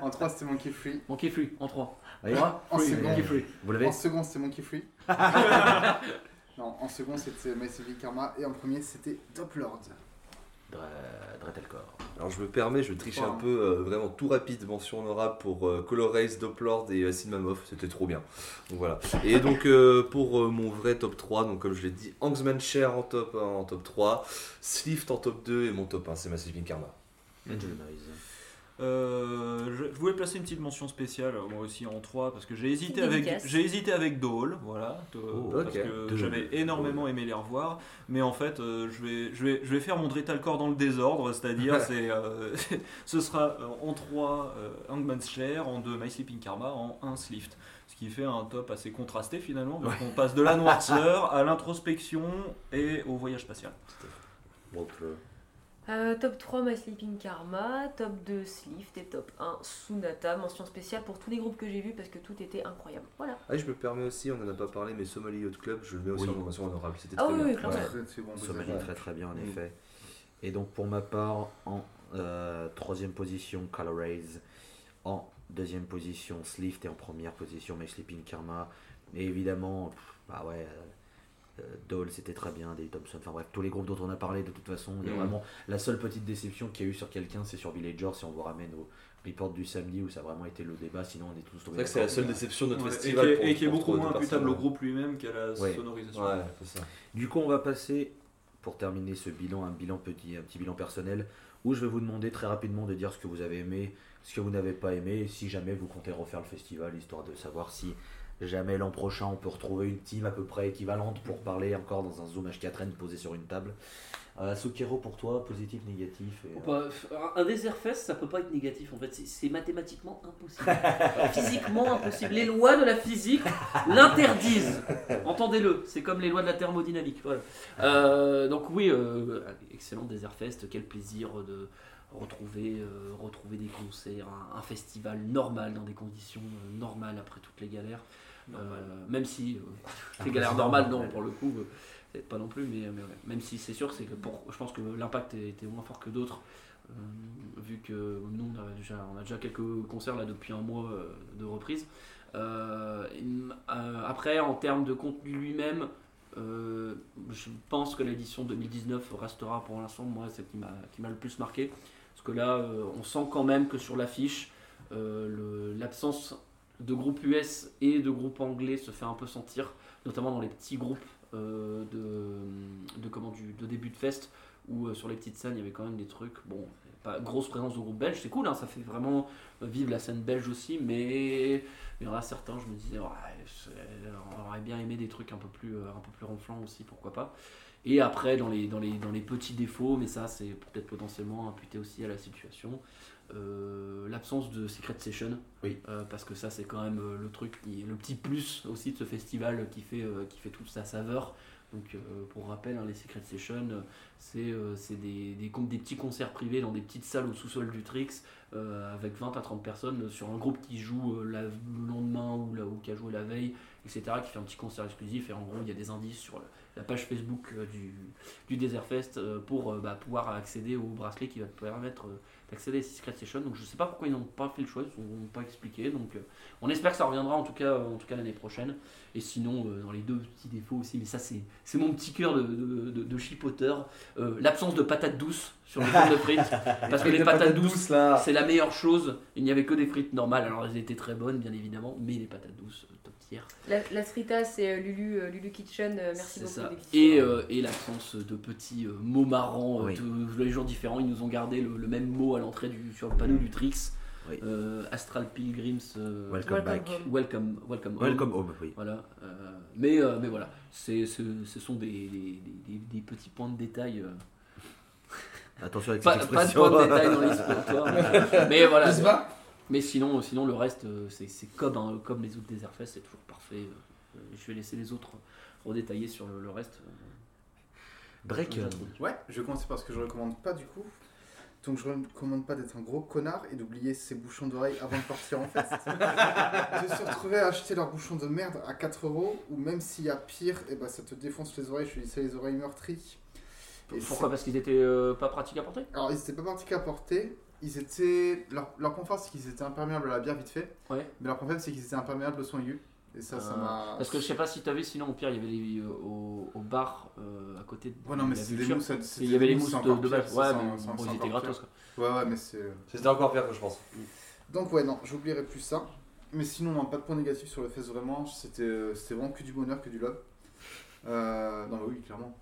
en 3, c'était Monkey Free. Monkey Free en 3. Allez, En free, second, Monkey Free. Vous l'avez en second, c'était Monkey Free. (laughs) non, en second, c'était My Civil Karma. Et en premier, c'était Top Lord. Dretelcore. Alors je me permets, je vais tricher Ouais. un peu, euh, vraiment tout rapide, mention honorable pour euh, Color Race, Doplord et Acid Mammoth, c'était trop bien. Donc voilà. Et donc euh, pour euh, mon vrai top 3, donc comme je l'ai dit, Angsman Share en top 1, en top 3, Slift en top 2 et mon top 1 c'est Massive In Karma. Euh, je, je voulais placer une petite mention spéciale, euh, moi aussi en 3, parce que j'ai hésité, avec, j'ai hésité avec Dole, voilà, de- Oh, parce que j'avais énormément aimé les revoir, mais en fait, euh, je, vais, je, vais, je vais faire mon Dritalcore dans le désordre, c'est-à-dire, (laughs) c'est, euh, (laughs) ce sera en 3 euh, Hangman's Share, en 2 My Sleeping Karma, en 1 Slift. Ce qui fait un top assez contrasté finalement, parce qu'on passe de la (laughs) noirceur à l'introspection et au voyage spatial. Donc euh, top 3 My Sleeping Karma, top 2 Slift et top 1 Sunata. Mention spéciale pour tous les groupes que j'ai vus parce que tout était incroyable. Voilà. Ah, je me permets aussi, on en a pas parlé, mais Somali Yacht Club, je le mets aussi Oui. en mention honorable, c'était Ah très oui, bien. oui, clairement. Ouais. Très, très bon Somali très très bien en Mm. effet. Et donc pour ma part, en euh, troisième position, Color Rays. En deuxième position, Slift. Et en première position, My Sleeping Karma. Et évidemment, pff, bah ouais, Dole c'était très bien, Dave Thompson. Enfin bref, tous les groupes dont on a parlé de toute façon. Il y a Mm. vraiment la seule petite déception qu'il y a eu sur quelqu'un, c'est sur Villager. Si on vous ramène au report du samedi où ça a vraiment été le débat, sinon on est tous C'est tombés vrai que c'est la seule déception de notre Ouais, et qui festival. est, et qui est beaucoup moins imputable au groupe lui-même qu'à la Ouais. sonorisation. Ouais, c'est ça. Du coup, on va passer, pour terminer ce bilan, un bilan petit, un petit bilan personnel, où je vais vous demander très rapidement de dire ce que vous avez aimé, ce que vous n'avez pas aimé, si jamais vous comptez refaire le festival, histoire de savoir si jamais l'an prochain on peut retrouver une team à peu près équivalente pour parler encore dans un Zoom H4N posé sur une table. Euh, Sukero, pour toi, positif, négatif et, euh, Bah, un désert fest, ça peut pas être négatif en fait, c'est- mathématiquement impossible. (laughs) Physiquement impossible. Les lois de la physique l'interdisent. Entendez-le, c'est comme les lois de la thermodynamique. Voilà. Euh, donc oui, euh, excellent désert fest, quel plaisir de retrouver, euh, retrouver des concerts, un, un festival normal dans des conditions normales après toutes les galères. Euh, même si euh, (laughs) les galères normales, non, pour le coup, euh, c'est pas non plus, mais, mais ouais. même si c'est sûr, c'est que pour, je pense que l'impact était moins fort que d'autres. Euh, vu que nous on a, déjà, on a déjà quelques concerts là depuis un mois euh, de reprise. Euh, après, en termes de contenu lui-même, je pense que l'édition 2019 restera pour l'instant, moi, celle qui m'a le plus marqué. Parce que là, on sent quand même que sur l'affiche, l'absence de groupe US et de groupe anglais se fait un peu sentir, notamment dans les petits groupes euh, de, de, début de fest, où euh, sur les petites scènes, il y avait quand même des trucs. Bon, pas grosse présence de groupe belge, c'est cool, hein, ça fait vraiment euh, vivre la scène belge aussi, mais il y en a certains, je me disais, on aurait bien aimé des trucs un peu plus, un ronflants aussi, pourquoi pas. Et après, dans les, dans les, dans les petits défauts, mais ça, c'est peut-être potentiellement imputé aussi à la situation, euh, l'absence de Secret Session. Oui. Euh, parce que ça, c'est quand même euh, le truc, qui, le petit plus aussi de ce festival qui fait, euh, qui fait toute sa saveur. Donc, pour rappel, hein, les Secret Sessions, euh, c'est des, des, des petits concerts privés dans des petites salles au sous-sol du Trix, avec 20 à 30 personnes, sur un groupe qui joue la- le lendemain ou, la, ou qui a joué la veille, etc., qui fait un petit concert exclusif. Et en gros, il y a des indices sur le- la page Facebook du, du Desert Fest pour bah, pouvoir accéder au bracelet qui va te permettre d'accéder à ces Secret Sessions. Donc, je sais pas pourquoi ils n'ont pas fait le choix, ils n'ont pas expliqué. Donc, euh, on espère que ça reviendra en tout cas, en tout cas l'année prochaine. Et sinon, euh, dans les deux petits défauts aussi, mais ça, c'est c'est mon petit cœur de, de, de, de chipoteur, euh, l'absence de patates douces sur les pommes de frites. (laughs) Parce que les patates douces, là. c'est la meilleure chose. Il n'y avait que des frites normales, alors elles étaient très bonnes, bien évidemment, mais les patates douces, La, la Srita, c'est euh, Lulu, euh, Lulu Kitchen. euh, merci beaucoup. ça. Et, euh, et l'absence de petits euh, mots marrants, Oui. tous les jours différents. Ils nous ont gardé le, le même mot à l'entrée du sur le panneau du Trix. Oui. Euh, Astral Pilgrims. euh, Welcome, Welcome back. home. welcome, welcome, home. Welcome home, oui. Voilà. euh, mais, euh, mais voilà, c'est, ce, ce sont des, des, des- des petits points de détail. euh, Attention avec (laughs) pas, cette pas de expression. points de détail dans l'histoire. mais, (laughs) mais voilà. Mais sinon, sinon le reste, euh, c'est, c'est comme, hein, comme les autres Desertfest, c'est toujours parfait. Euh, Je vais laisser les autres redétailler sur le, le reste. Break. Ouais, je vais commencer par ce que je recommande pas du coup. Donc je recommande pas d'être un gros connard et d'oublier ses bouchons d'oreilles avant de partir en fest. (laughs) de se retrouver à acheter leurs bouchons de merde à 4 euros ou même s'il y a pire, et ben ça te défonce les oreilles, je dis c'est les oreilles meurtries. Et Pourquoi? Parce qu'ils étaient euh, pas pratiques à porter? Alors ils étaient pas particuliers à porter, ils étaient... Leur, leur point fort c'est qu'ils étaient imperméables à la bière vite fait, Ouais. mais leur faible c'est qu'ils étaient imperméables au son aigu. Et ça, ça Euh, m'a. Parce que je sais pas si tu vu, sinon au pire, il y avait les, euh, au, au bar euh, à côté de Ouais, non, mais c'est des mousses, Il y avait les mousses, de, de base. Ouais, mais bon, ils étaient gratos. Quoi. Ouais, ouais, mais c'est. C'était encore pire que je pense. Donc, ouais, non, j'oublierai plus ça. Mais sinon, non, pas de point négatif sur le fest vraiment. C'était euh, c'était vraiment que du bonheur, que du love. Euh, non, mais oui, clairement.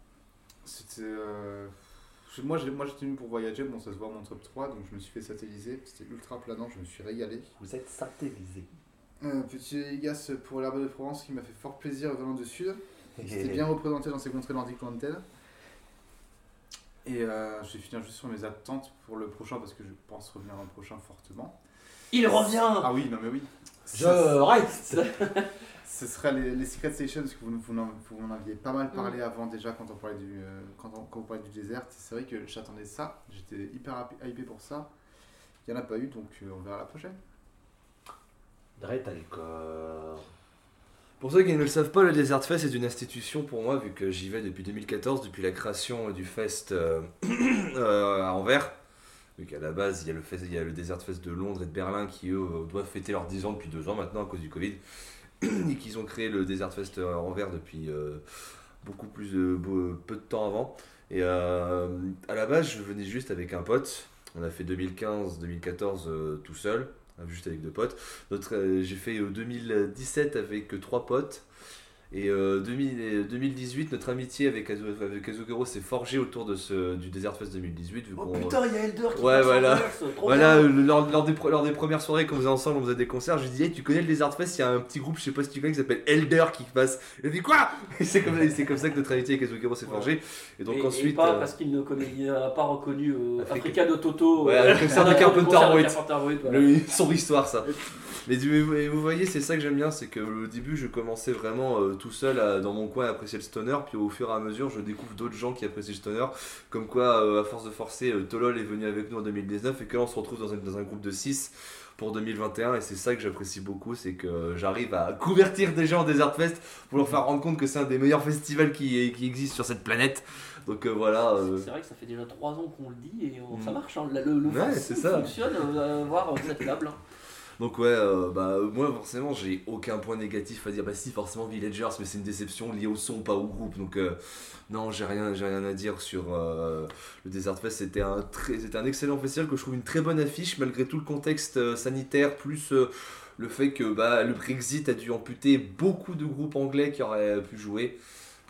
C'était. Je- Moi, j'ai- moi, j'étais venu pour voyager. Bon, ça se voit mon top 3, donc je me suis fait satelliser. C'était ultra planant, je me suis régalé. Vous êtes satellisé. Euh, petit Igas pour l'herbe de Provence qui m'a fait fort plaisir venant du sud. (laughs) C'était bien représenté dans ces contrées nordiques lointaines. Et euh, je vais finir juste sur mes attentes pour le prochain parce que je pense revenir l'an prochain fortement. Il revient Ah oui, non mais oui. Je Ça- reste (laughs) Ce serait les, les Secret Stations que vous, vous, en- vous en aviez pas mal parlé avant déjà quand on parlait du, euh, quand on, quand on parlait du désert. C'est vrai que j'attendais ça. J'étais hyper hype- hypé pour ça. Il n'y en a pas eu donc euh, on verra la prochaine. Dre, t'as le corps. Pour ceux qui ne le savent pas, le Desert Fest est une institution pour moi, vu que j'y vais depuis 2014, depuis la création du fest euh, (coughs) euh, à Anvers. Vu qu'à la base, il y, a le fest, il y a le Desert Fest de Londres et de Berlin qui, eux, doivent fêter leurs 10 ans depuis 2 ans maintenant à cause du Covid. Et qu'ils ont créé le Desert Fest à Anvers depuis euh, beaucoup plus de, peu de temps avant. Et euh, à la base, je venais juste avec un pote. On a fait 2015-2014 euh, tout seul, juste avec deux potes. Euh, j'ai fait euh, 2017 avec euh, trois potes. Et euh, 2000 et 2018, notre amitié avec, Azu- avec s'est forgée autour de ce, du Desert Fest 2018. Vu Oh putain, il y a Elder qui Ouais, voilà. trop voilà, euh, lors, lors des, lors des premières soirées qu'on faisait ensemble, on faisait des concerts, je lui disais, hey, tu connais le Desert Fest, il y a un petit groupe, je sais pas si tu connais, qui s'appelle Elder qui passe. Il a dit quoi? C'est comme, c'est comme ça que notre amitié avec Azukero s'est forgée. Et donc et, ensuite. et pas euh, parce qu'il ne connaît, il n'a pas reconnu euh, Africa- de Toto. Ouais, euh, le (laughs) concert de le Carpenter concert de Brut. Carpenter son histoire ça. (laughs) Mais vous voyez, c'est ça que j'aime bien, c'est que au début je commençais vraiment euh, tout seul à- dans mon coin à apprécier le stoner, puis au fur et à mesure je découvre d'autres gens qui apprécient le stoner, comme quoi euh, à force de forcer, euh, Tolol est venu avec nous en 2019 et que là on se retrouve dans un, dans un groupe de 6 pour 2021 et c'est ça que j'apprécie beaucoup, c'est que j'arrive à convertir des gens en Desert Fest pour leur faire rendre compte que c'est un des meilleurs festivals qui, qui existe sur cette planète. Donc euh, voilà. euh, C'est vrai que ça fait déjà 3 ans qu'on le dit et on- Mm. ça marche. hein. Le, le, Ouais, ça. fonctionne, voir cette table. Donc ouais, euh, bah moi forcément j'ai aucun point négatif à dire. Bah si forcément Villagers, mais c'est une déception liée au son, pas au groupe. Donc euh, non, j'ai rien, rien à dire sur euh, le Desert Fest. C'était un excellent festival que je trouve une très bonne affiche malgré tout le contexte euh, sanitaire plus euh, le fait que bah, le Brexit a dû amputer beaucoup de groupes anglais qui auraient pu jouer.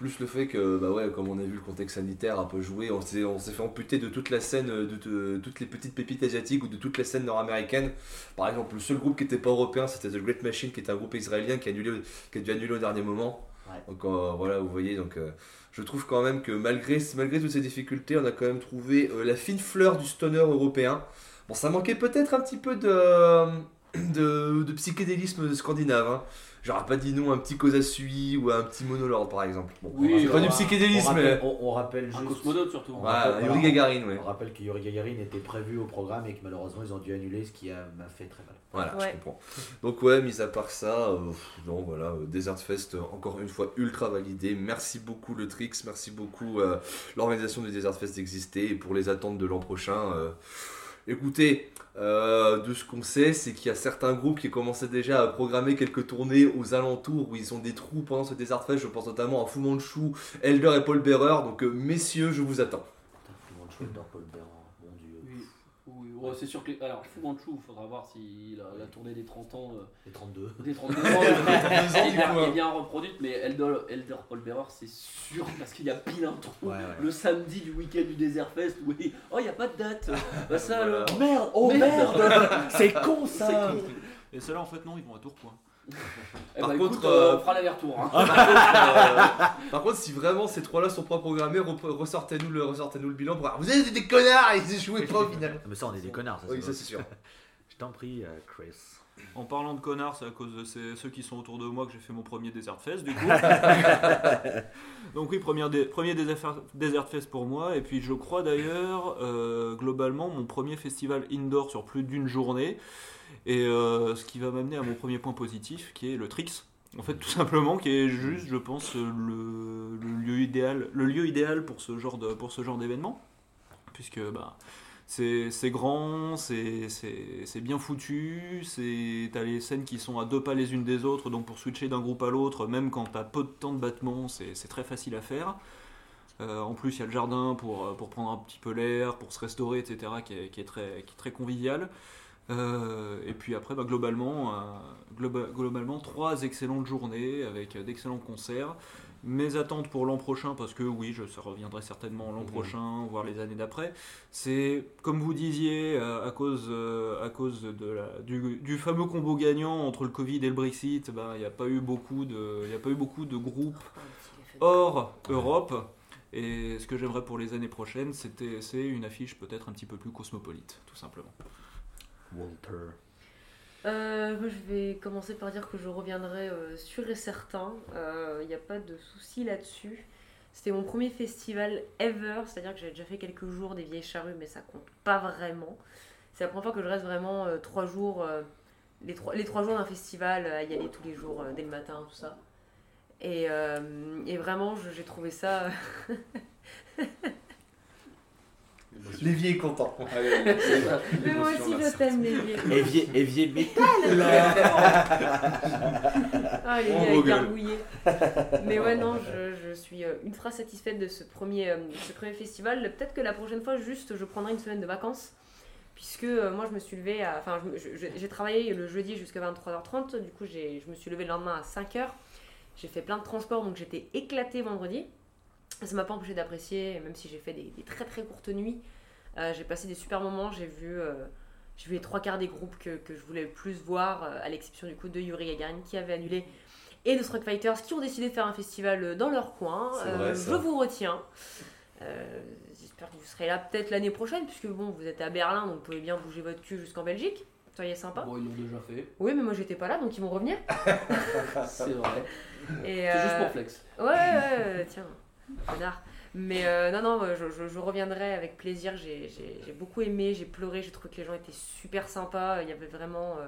Plus le fait que, bah ouais, comme on a vu, le contexte sanitaire a peu joué, on s'est, on s'est fait amputer de toute la scène, de, de- toutes les petites pépites asiatiques ou de toute la scène nord-américaine. Par exemple, le seul groupe qui n'était pas européen, c'était The Great Machine, qui est un groupe israélien qui a, annulé, qui a dû annuler au dernier moment. Ouais. Donc euh, voilà, vous voyez, donc euh, je trouve quand même que malgré, malgré toutes ces difficultés, on a quand même trouvé euh, la fine fleur du stoner européen. Bon, ça manquait peut-être un petit peu de, de, de psychédélisme scandinave. Hein. J'aurais pas dit non à un petit Kozasui ou à un petit Monolord par exemple. Bon, Oui, c'est pas du On psychédélisme, rappelle, on, on rappelle Un juste. cosmonaute surtout. On Ouais, rappelle- Yuri Gagarin, ouais. On rappelle que Yuri Gagarin était prévu au programme et que malheureusement ils ont dû annuler, ce qui m'a fait très mal. Voilà, Ouais. je comprends. Donc ouais, mis à part ça, euh, non voilà, euh, Desert Fest euh, encore une fois ultra validé. Merci beaucoup le Trix, merci beaucoup euh, l'organisation du Desert Fest d'exister et pour les attentes de l'an prochain. euh, écoutez, euh, de ce qu'on sait, c'est qu'il y a certains groupes qui commençaient déjà à programmer quelques tournées aux alentours où ils ont des trous pendant ce Desert Fest. Je pense notamment à Fu Manchu, Elder et Paul Bearer. Donc euh, messieurs, je vous attends mon dieu. Oui, oui, ouais, c'est sûr que. Alors, Fu Manchu, il faudra voir si la, la tournée des 30 ans. euh, Les 32. des 32 (laughs) ans, est, bien, est bien reproduite, mais Elder, Elder Paul Bearer, c'est sûr, parce qu'il y a pile un trou. Ouais, ouais. Le samedi du week-end du Desert Fest, oui. Oh, il n'y a pas de date. (laughs) Bah, ça Voilà. alors. Merde, oh Merde. merde (laughs) C'est con C'est ça con. Et ceux-là, en fait, non, ils vont à Tourcoing. Eh Par bah, contre, écoute, euh, on fera l'aller-retour. hein. Par contre, euh, par contre, si vraiment ces trois-là sont pas programmés, ressortez-nous le, ressortez-nous le bilan pour Vous êtes des connards, ils échouaient pas au final. Ah, Mais ça, on est des connards, ça. Oui, c'est ça vrai. c'est sûr. (laughs) Je t'en prie, euh, Chris. En parlant de connards, c'est à cause de ces- ceux qui sont autour de moi que j'ai fait mon premier Desert Fest, du coup. (laughs) Donc oui, premier, dé- premier Desert Desert Fest pour moi. Et puis je crois d'ailleurs, euh, globalement, mon premier festival indoor sur plus d'une journée. Et euh, ce qui va m'amener à mon premier point positif, qui est le Trix. En fait, tout simplement, qui est juste, je pense, le, lieu idéal, le lieu idéal pour ce genre de, pour ce genre d'événement, puisque bah, c'est grand, c'est bien foutu, t'as les scènes qui sont à deux pas les unes des autres, donc pour switcher d'un groupe à l'autre, même quand t'as peu de temps de battement, c'est très facile à faire. Euh, en plus, il y a le jardin pour, pour prendre un petit peu l'air, pour se restaurer, etc., qui est, qui est très, qui est très convivial. Euh, et puis après, bah, globalement, euh, globa- globalement, trois excellentes journées avec euh, d'excellents concerts. Mes attentes pour l'an prochain, parce que oui, je ça reviendrai certainement l'an Mhm. prochain, voire les années d'après, c'est comme vous disiez, euh, à cause, euh, à cause de la- du, du fameux combo gagnant entre le Covid et le Brexit, ben, il n'y a, pas eu beaucoup de- il y a pas eu beaucoup de groupes hors Europe. Et ce que j'aimerais pour les années prochaines, c'était, c'est une affiche peut-être un petit peu plus cosmopolite, tout simplement. Walter. Euh, je vais commencer par dire que je reviendrai euh, sûr et certain. Il n'y a pas de souci là-dessus. C'était mon premier festival ever, c'est-à-dire que j'avais déjà fait quelques jours des vieilles charrues, mais ça compte pas vraiment. C'est la première fois que je reste vraiment euh, trois jours, euh, les, trois, les trois jours d'un festival, euh, à y aller tous les jours, euh, dès le matin, tout ça. Et, euh, et vraiment, j'ai trouvé ça. (laughs) Lévier est content. mais moi aussi, je t'aime, vieilles. Évier, évier métal Ah, il On est gargouillé. Mais ouais, non, je, je suis euh, ultra satisfaite de ce premier, euh, ce premier festival. Peut-être que la prochaine fois, juste, je prendrai une semaine de vacances. Puisque euh, moi, je me suis levée à. Enfin, j'ai travaillé le jeudi jusqu'à 23h30. Du coup, j'ai- je me suis levée le lendemain à 5h. J'ai fait plein de transports, donc j'étais éclatée vendredi. Ça m'a pas empêché d'apprécier, même si j'ai fait des, des très très courtes nuits. Euh, j'ai passé des super moments. J'ai vu. euh, vu les trois quarts des groupes que, que je voulais le plus voir, euh, à l'exception du coup de Yuri Gagarin qui avait annulé, et de Struck Fighters qui ont décidé de faire un festival euh, dans leur coin. Vrai, je vous retiens. J'espère que vous serez là peut-être l'année prochaine, puisque bon, vous êtes à Berlin, donc vous pouvez bien bouger votre cul jusqu'en Belgique. Soyez sympa. Bon, ils l'ont déjà fait. Oui, mais moi j'étais pas là, donc ils vont revenir. (laughs) C'est vrai. C'est juste pour flex. Ouais, ouais, ouais, tiens, connard. Mais euh, non, non, je, je- je reviendrai avec plaisir. J'ai beaucoup aimé, j'ai pleuré, j'ai trouvé que les gens étaient super sympas. Il y avait vraiment euh,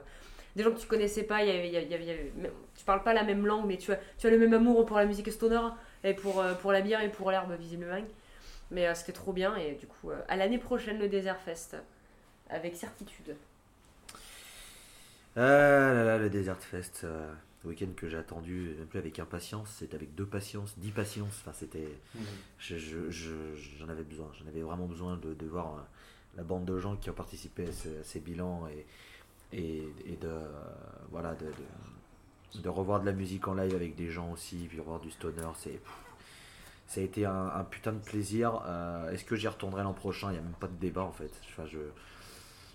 des gens que tu connaissais pas. Il y avait, il y avait- tu parles pas la même langue, mais tu as, tu as le même amour pour la musique stoner et pour, euh, pour la bière et pour l'herbe, visiblement. Mais euh, c'était trop bien. Et du coup, euh, à l'année prochaine, le Desert Fest, avec certitude. Ah là là, le Desert Fest, euh, le week-end que j'ai attendu, même plus avec impatience, c'était avec deux patience, dix patience. Enfin, c'était. je- je- J'en avais besoin, j'en avais vraiment besoin de, de voir euh, la bande de gens qui ont participé à, ce- à ces bilans et, et, et de. euh, voilà, de, de, de revoir de la musique en live avec des gens aussi, puis revoir du stoner, c'est. Ça a été un, un putain de plaisir. Euh, Est-ce que j'y retournerai l'an prochain? Il n'y a même pas de débat en fait. Enfin, je,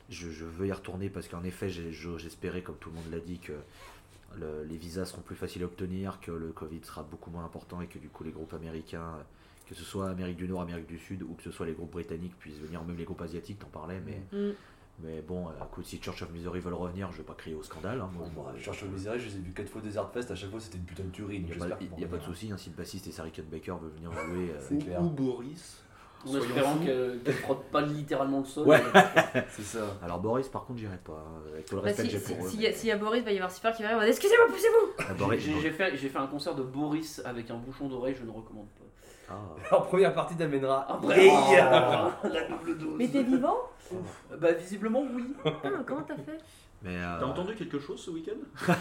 je, je veux y retourner parce qu'en effet, j'espérais, comme tout le monde l'a dit, que le- les visas seront plus faciles à obtenir, que le Covid sera beaucoup moins important et que du coup les groupes américains, que ce soit Amérique du Nord, Amérique du Sud ou que ce soit les groupes britanniques puissent venir, même les groupes asiatiques, t'en parlais, mais, Mm. mais bon, euh, écoute, si Church of Misery veulent revenir, je vais pas crier au scandale. hein, moi, Moi, je- je cherche au misérable, je les ai vus 4 fois au Desert Fest, à chaque fois c'était une putain de tuerie. Il n'y a, pas- y a pas de souci hein, si le bassiste et Sarah Becker veulent venir jouer. euh, clair. Ou Boris. En Soyons espérant qu'elle qu'elle frotte pas littéralement le sol. Ouais. (laughs) (laughs) C'est ça. Alors Boris, par contre, j'irai pas. Avec tout le Bah, respect si- que j'ai si- pour eux. S'il y, a- s'il y a Boris, il va y avoir Super qui va arriver. en mode, Excusez-moi, poussez-vous Ah, Boris, J'ai j'ai fait, j'ai fait un concert de Boris avec un bouchon d'oreille, je ne recommande pas. ah. En première partie d'Amenra. Après, (laughs) la double dose. Mais t'es vivant Bah, visiblement, oui. Ah, Comment t'as fait? Mais, euh, T'as entendu quelque chose ce week-end?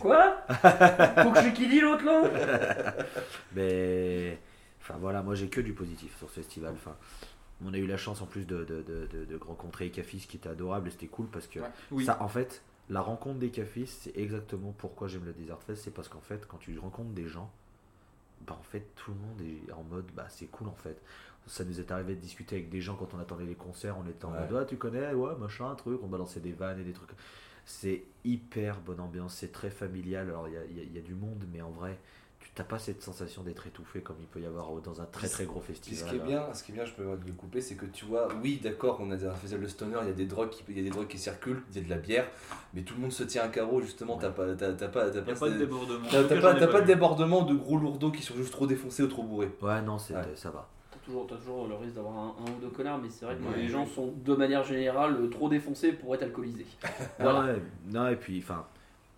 Quoi? Faut que je qui dit l'autre là? Mais enfin voilà, moi j'ai que du positif sur ce festival. Enfin, on a eu la chance en plus de, de, de, de- de rencontrer Cafis qui était adorable et c'était cool parce que Ouais. Oui. ça en fait la rencontre des Cafis c'est exactement pourquoi j'aime le Desert Fest c'est parce qu'en fait quand tu rencontres des gens bah en fait tout le monde est en mode bah c'est cool en fait ça nous est arrivé de discuter avec des gens quand on attendait les concerts on était en Ouais. mode ah tu connais ouais machin un truc on balançait des vannes et des trucs c'est hyper bonne ambiance c'est très familial alors il y a, il y a- il y a du monde mais en vrai t'as pas cette sensation d'être étouffé comme il peut y avoir dans un très très gros Puis festival. ce qui est bien, ce qui est bien, je peux le couper, c'est que tu vois, oui, d'accord, on a un festival de stoner, il y a des drogues qui, il y a des drogues qui circulent, il y a de la bière, mais tout le monde se tient à carreau justement. T'as pas, t'as, t'as pas, t'as pas, pas de débordement. t'as- pas, pas de débordement de gros lourdeaux qui sont juste trop défoncés ou trop bourrés. Ouais, non, c'est, Ouais. ça va. T'as toujours, t'as toujours le risque d'avoir un, un ou deux connards, mais c'est vrai que Ouais. les gens sont de manière générale trop défoncés pour être alcoolisés. (laughs) Voilà. Non, et puis, enfin,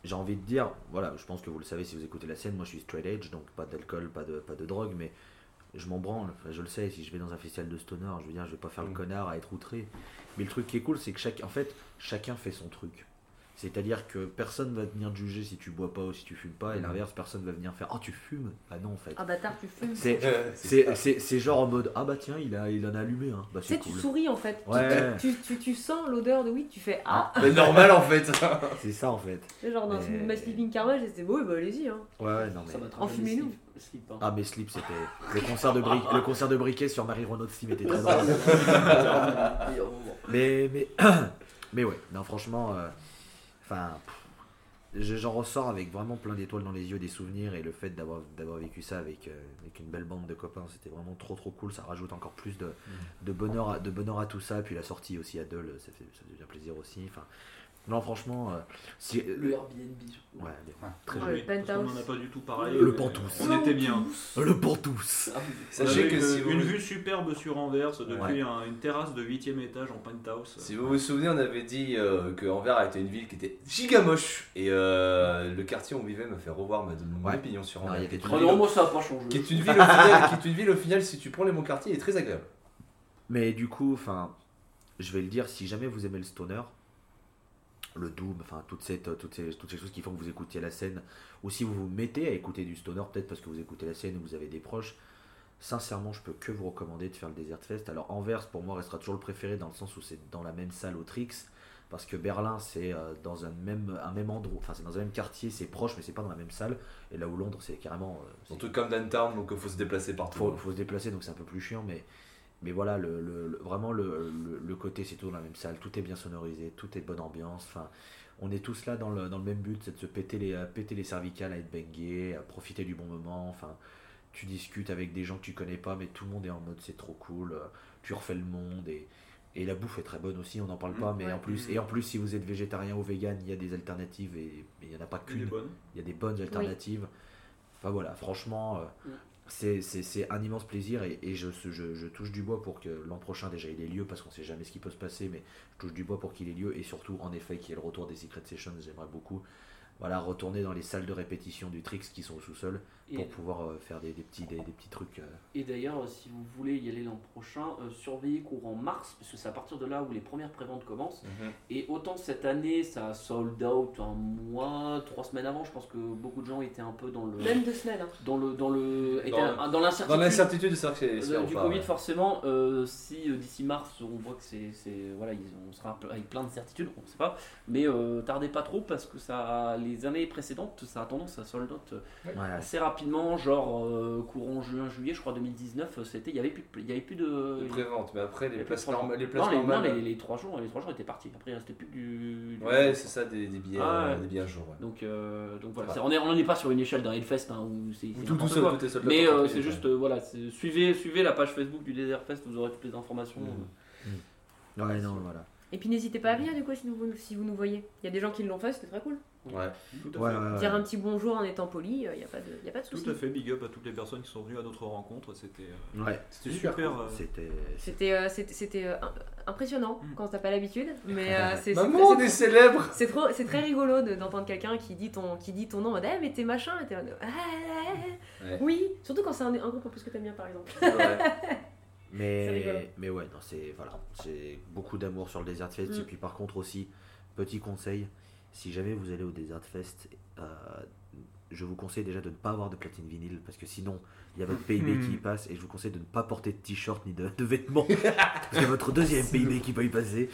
j'ai envie de dire, voilà, je pense que vous le savez si vous écoutez la scène, moi je suis straight edge, donc pas d'alcool, pas de, pas de drogue, mais je m'en branle. Enfin, je le sais, si je vais dans un festival de stoner, je veux dire, je vais pas faire le Mm. connard à être outré. Mais le truc qui est cool, c'est que chaque, en fait, chacun fait son truc. C'est-à-dire que personne va venir te juger si tu bois pas ou si tu fumes pas, et Mm. l'inverse, personne va venir faire Oh, tu fumes Ah non, en fait. Ah bâtard, tu fumes. C'est, (laughs) c'est, c'est, c'est genre en mode Ah bah tiens, il, a, il en a allumé, hein. bah Tu sais, tu souris en fait. Tu- Ouais. Tu, tu, tu sens l'odeur de weed, tu fais Ah Mais normal en fait. (laughs) C'est ça en fait. C'est genre dans Mais- ma sleeping karma, j'étais bon, bah allez-y. Hein. Ouais, ouais, non mais. Enfumez-nous. slip, hein. Ah mais Slip c'était le concert de briquet le concert de briquet sur Marie Renaud de Steam était très (laughs) drôle. Mais mais (clears throat) mais ouais, non franchement euh, enfin j'en ressors avec vraiment plein d'étoiles dans les yeux, des souvenirs et le fait d'avoir d'avoir vécu ça avec euh, avec une belle bande de copains, c'était vraiment trop trop cool, ça rajoute encore plus de, de bonheur à, de bonheur à tout ça. Puis la sortie aussi à Dole, ça fait ça fait bien plaisir aussi. Enfin non franchement euh, si Le Airbnb. surtout. ouais, très Ouais, joli. le Parce qu'on penthouse. n'en a pas du tout pareil. Le Pantous. On était bien. Le Pantous. Ah, On Sachez avait que une, si vous, une vue superbe sur Anvers depuis Ouais. un- une terrasse de 8 étage en penthouse. si vous vous souvenez, on avait dit euh, que Anvers était une ville qui était giga moche et euh, le quartier où on vivait m'a fait revoir ma, mon Ouais. opinion sur Non, Anvers. qui est une ville au final, qui est une ville au final, si tu prends les bons quartiers, est très agréable. Mais du coup, enfin, je vais le dire, si jamais vous aimez le stoner, le doom, enfin toutes ces, toutes, ces, toutes ces choses qui font que vous écoutiez la scène, ou si vous vous mettez à écouter du stoner, peut-être parce que vous écoutez la scène ou vous avez des proches, sincèrement, je peux que vous recommander de faire le Desert Fest. Alors Anvers, pour moi, restera toujours le préféré dans le sens où c'est dans la même salle au Trix, parce que Berlin, c'est euh, dans un même, un même endroit, enfin c'est dans un même quartier, c'est proche, mais c'est pas dans la même salle. Et là où Londres, c'est carrément... euh, c'est- Un truc comme downtown, donc il faut se déplacer partout. faut, faut se déplacer, donc c'est un peu plus chiant, mais, mais voilà, le, le- le- vraiment le, le- le côté, c'est tout dans la même salle, tout est bien sonorisé, tout est de bonne ambiance. Enfin, on est tous là dans le, dans le même but, c'est de se péter les, à péter les cervicales, à être bangé, à profiter du bon moment. Enfin, tu discutes avec des gens que tu connais pas, mais tout le monde est en mode c'est trop cool, euh, tu refais le monde et. Et la bouffe est très bonne aussi, on n'en parle pas, mais ouais. en plus, et en plus, si vous êtes végétarien ou vegan, il y a des alternatives et il n'y en a pas qu'une il y a des bonnes alternatives. Enfin voilà, franchement, euh, Mm. C'est- un immense plaisir et, je touche du bois pour que l'an prochain déjà il ait lieu parce qu'on sait jamais ce qui peut se passer, mais je touche du bois pour qu'il ait lieu et surtout en effet qu'il y ait le retour des Secret Sessions, j'aimerais beaucoup. Voilà, retourner dans les salles de répétition du Trix qui sont au sous-sol Et, pour pouvoir euh, faire des, des petits, des, des petits trucs. euh. et d'ailleurs, si vous voulez y aller l'an prochain, euh, surveillez courant mars, parce que c'est à partir de là où les premières préventes commencent. Mhm. Et autant cette année, ça a sold out un mois, trois semaines avant. Je pense que beaucoup de gens étaient un peu dans le, Même deux semaines. Hein. dans le, dans le, l'incertitude. Dans l'incertitude de savoir que c'est Euh, c'est du pas, Covid ouais. forcément euh, si euh, d'ici mars on voit que c'est c'est- voilà ils, on sera avec plein de certitudes on sait pas mais euh, tardez pas trop parce que ça les années précédentes ça a tendance à sold out euh, Ouais, assez rapidement genre euh, courant juin juillet je crois 2019 euh, c'était il y avait plus il y avait plus de De prévente, mais après les places de trois jours. normales. Les places non, les, non, normales, les, les trois jours les trois jours étaient partis après il restait plus que du, du- Ouais, c'est ça, des, des billets, Ah, euh, ouais. des billets à jour. Ouais. donc euh, donc voilà Ouais. c'est- on est on n'est pas sur une échelle d'un Hellfest hein, où c'est Tout, tout seul, tout est seul. mais euh, est c'est juste euh, voilà suivez suivez la page Facebook du Desert Fest vous aurez toutes les informations Mhm. ouais, non, voilà. Et puis n'hésitez pas à venir du coup si, nous, si vous nous voyez. Il y a des gens qui l'ont fait, c'était très cool. Ouais. Tout à Ouais, fait. ouais, ouais. Dire un petit bonjour en étant poli, il n'y a pas de, y a pas de souci. Tout à fait, big up à toutes les personnes qui sont venues à notre rencontre. C'était euh, Ouais, C'était super. cool. euh, c'était. C'était euh, euh, impressionnant Mm. quand t'as pas l'habitude, mais euh, (laughs) c'est c'est- Maman, on est célèbre c'est trop, c'est très rigolo de- d'entendre quelqu'un qui dit ton, qui dit ton nom, en mode, Eh, mais t'es machin, et Ah, ah, ah. Ouais. oui, surtout quand c'est un, un groupe en plus que t'aimes bien par exemple. (laughs) Mais, mais ouais, non, c'est voilà, c'est beaucoup d'amour sur le Desert Fest. Mm. Et puis par contre aussi, petit conseil, si jamais vous allez au Desert Fest, euh, je vous conseille déjà de ne pas avoir de platine vinyle parce que sinon il y a votre PIB qui y passe et je vous conseille de ne pas porter de t-shirt ni de, de vêtements (laughs) parce a votre deuxième PIB qui peut y passer.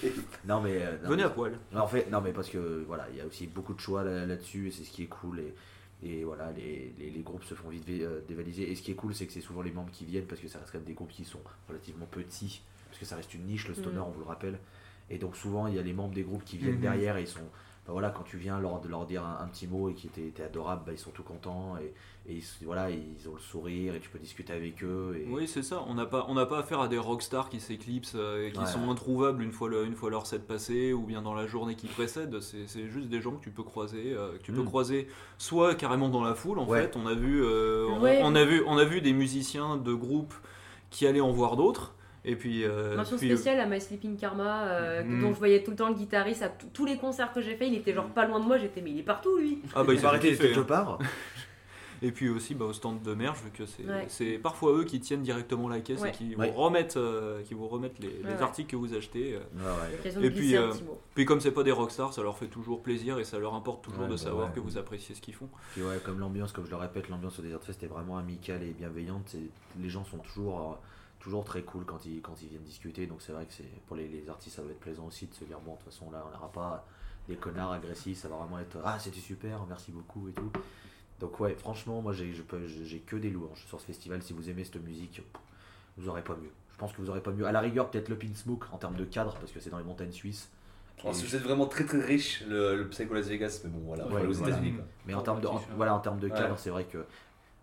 Non mais euh, non, Venez mais- à poil. non, en fait, non, mais parce que voilà, il y a aussi beaucoup de choix là- là-dessus et c'est ce qui est cool. Et, et voilà, les, les, les groupes se font vite euh, dévaliser. Et ce qui est cool, c'est que c'est souvent les membres qui viennent parce que ça reste quand même des groupes qui sont relativement petits. Parce que ça reste une niche, le stoner, Mhm. on vous le rappelle. Et donc, souvent, il y a les membres des groupes qui viennent Mhm. derrière et ils sont. Enfin, voilà, quand tu viens leur, de leur dire un, un petit mot et qui était, adorable, bah, ils sont tout contents et, et ils, s- voilà, ils ont le sourire et tu peux discuter avec eux. Et, Oui, c'est ça. On n'a pas, on n'a pas affaire à des rockstars qui s'éclipsent euh, et qui Ouais. sont introuvables une fois, le- une fois leur set passé ou bien dans la journée qui précède. C'est c'est juste des gens que tu peux croiser, euh, que tu peux Mm. croiser soit carrément dans la foule. En Ouais. fait, on a vu, euh, on, a vu, on a vu des musiciens de groupes qui allaient en voir d'autres. Et puis, euh, Mention puis, spéciale à My Sleeping Karma, euh, Mm. dont je voyais tout le temps le guitariste à tous les concerts que j'ai fait, il était genre pas loin de moi, j'étais mais il est partout lui. ah bah il arrêter kiffé, quelque hein. part. Et puis aussi bah, au stand de merge, vu que c'est Ouais. parfois eux qui tiennent directement la caisse Ouais. et qui Ouais. vous remettent, euh, qui vous remettent les, les ouais. articles que vous achetez. euh. Ouais, ouais. L'occasion Et de puis, euh. Puis comme c'est pas des rockstars, ça leur fait toujours plaisir et ça leur importe toujours Ouais, de bah savoir ouais. que vous appréciez ce qu'ils font. Puis ouais, comme l'ambiance, comme je le répète, l'ambiance au Desert Fest est vraiment amicale et bienveillante. Les gens sont toujours, euh, toujours très cool quand ils, quand ils viennent discuter. Donc c'est vrai que c'est pour les, les artistes, ça va être plaisant aussi de se dire bon, de toute façon là, on n'aura pas des connards agressifs. Ça va vraiment être ah c'était super, merci beaucoup et tout. Donc ouais, franchement, moi j'ai je peux- j'ai que des louanges sur ce festival. Si vous aimez cette musique, vous aurez pas mieux. Je pense que vous aurez pas mieux. À la rigueur, peut-être le Pinsmoke en termes de cadre parce que c'est dans les montagnes suisses. Alors, si vous êtes vraiment très très riche, le, le Psycho Las Vegas, mais bon, voilà, Ouais, aux voilà. États-Unis. Mais en termes de, en- petit, voilà, en termes de Ouais. cadre, c'est vrai que.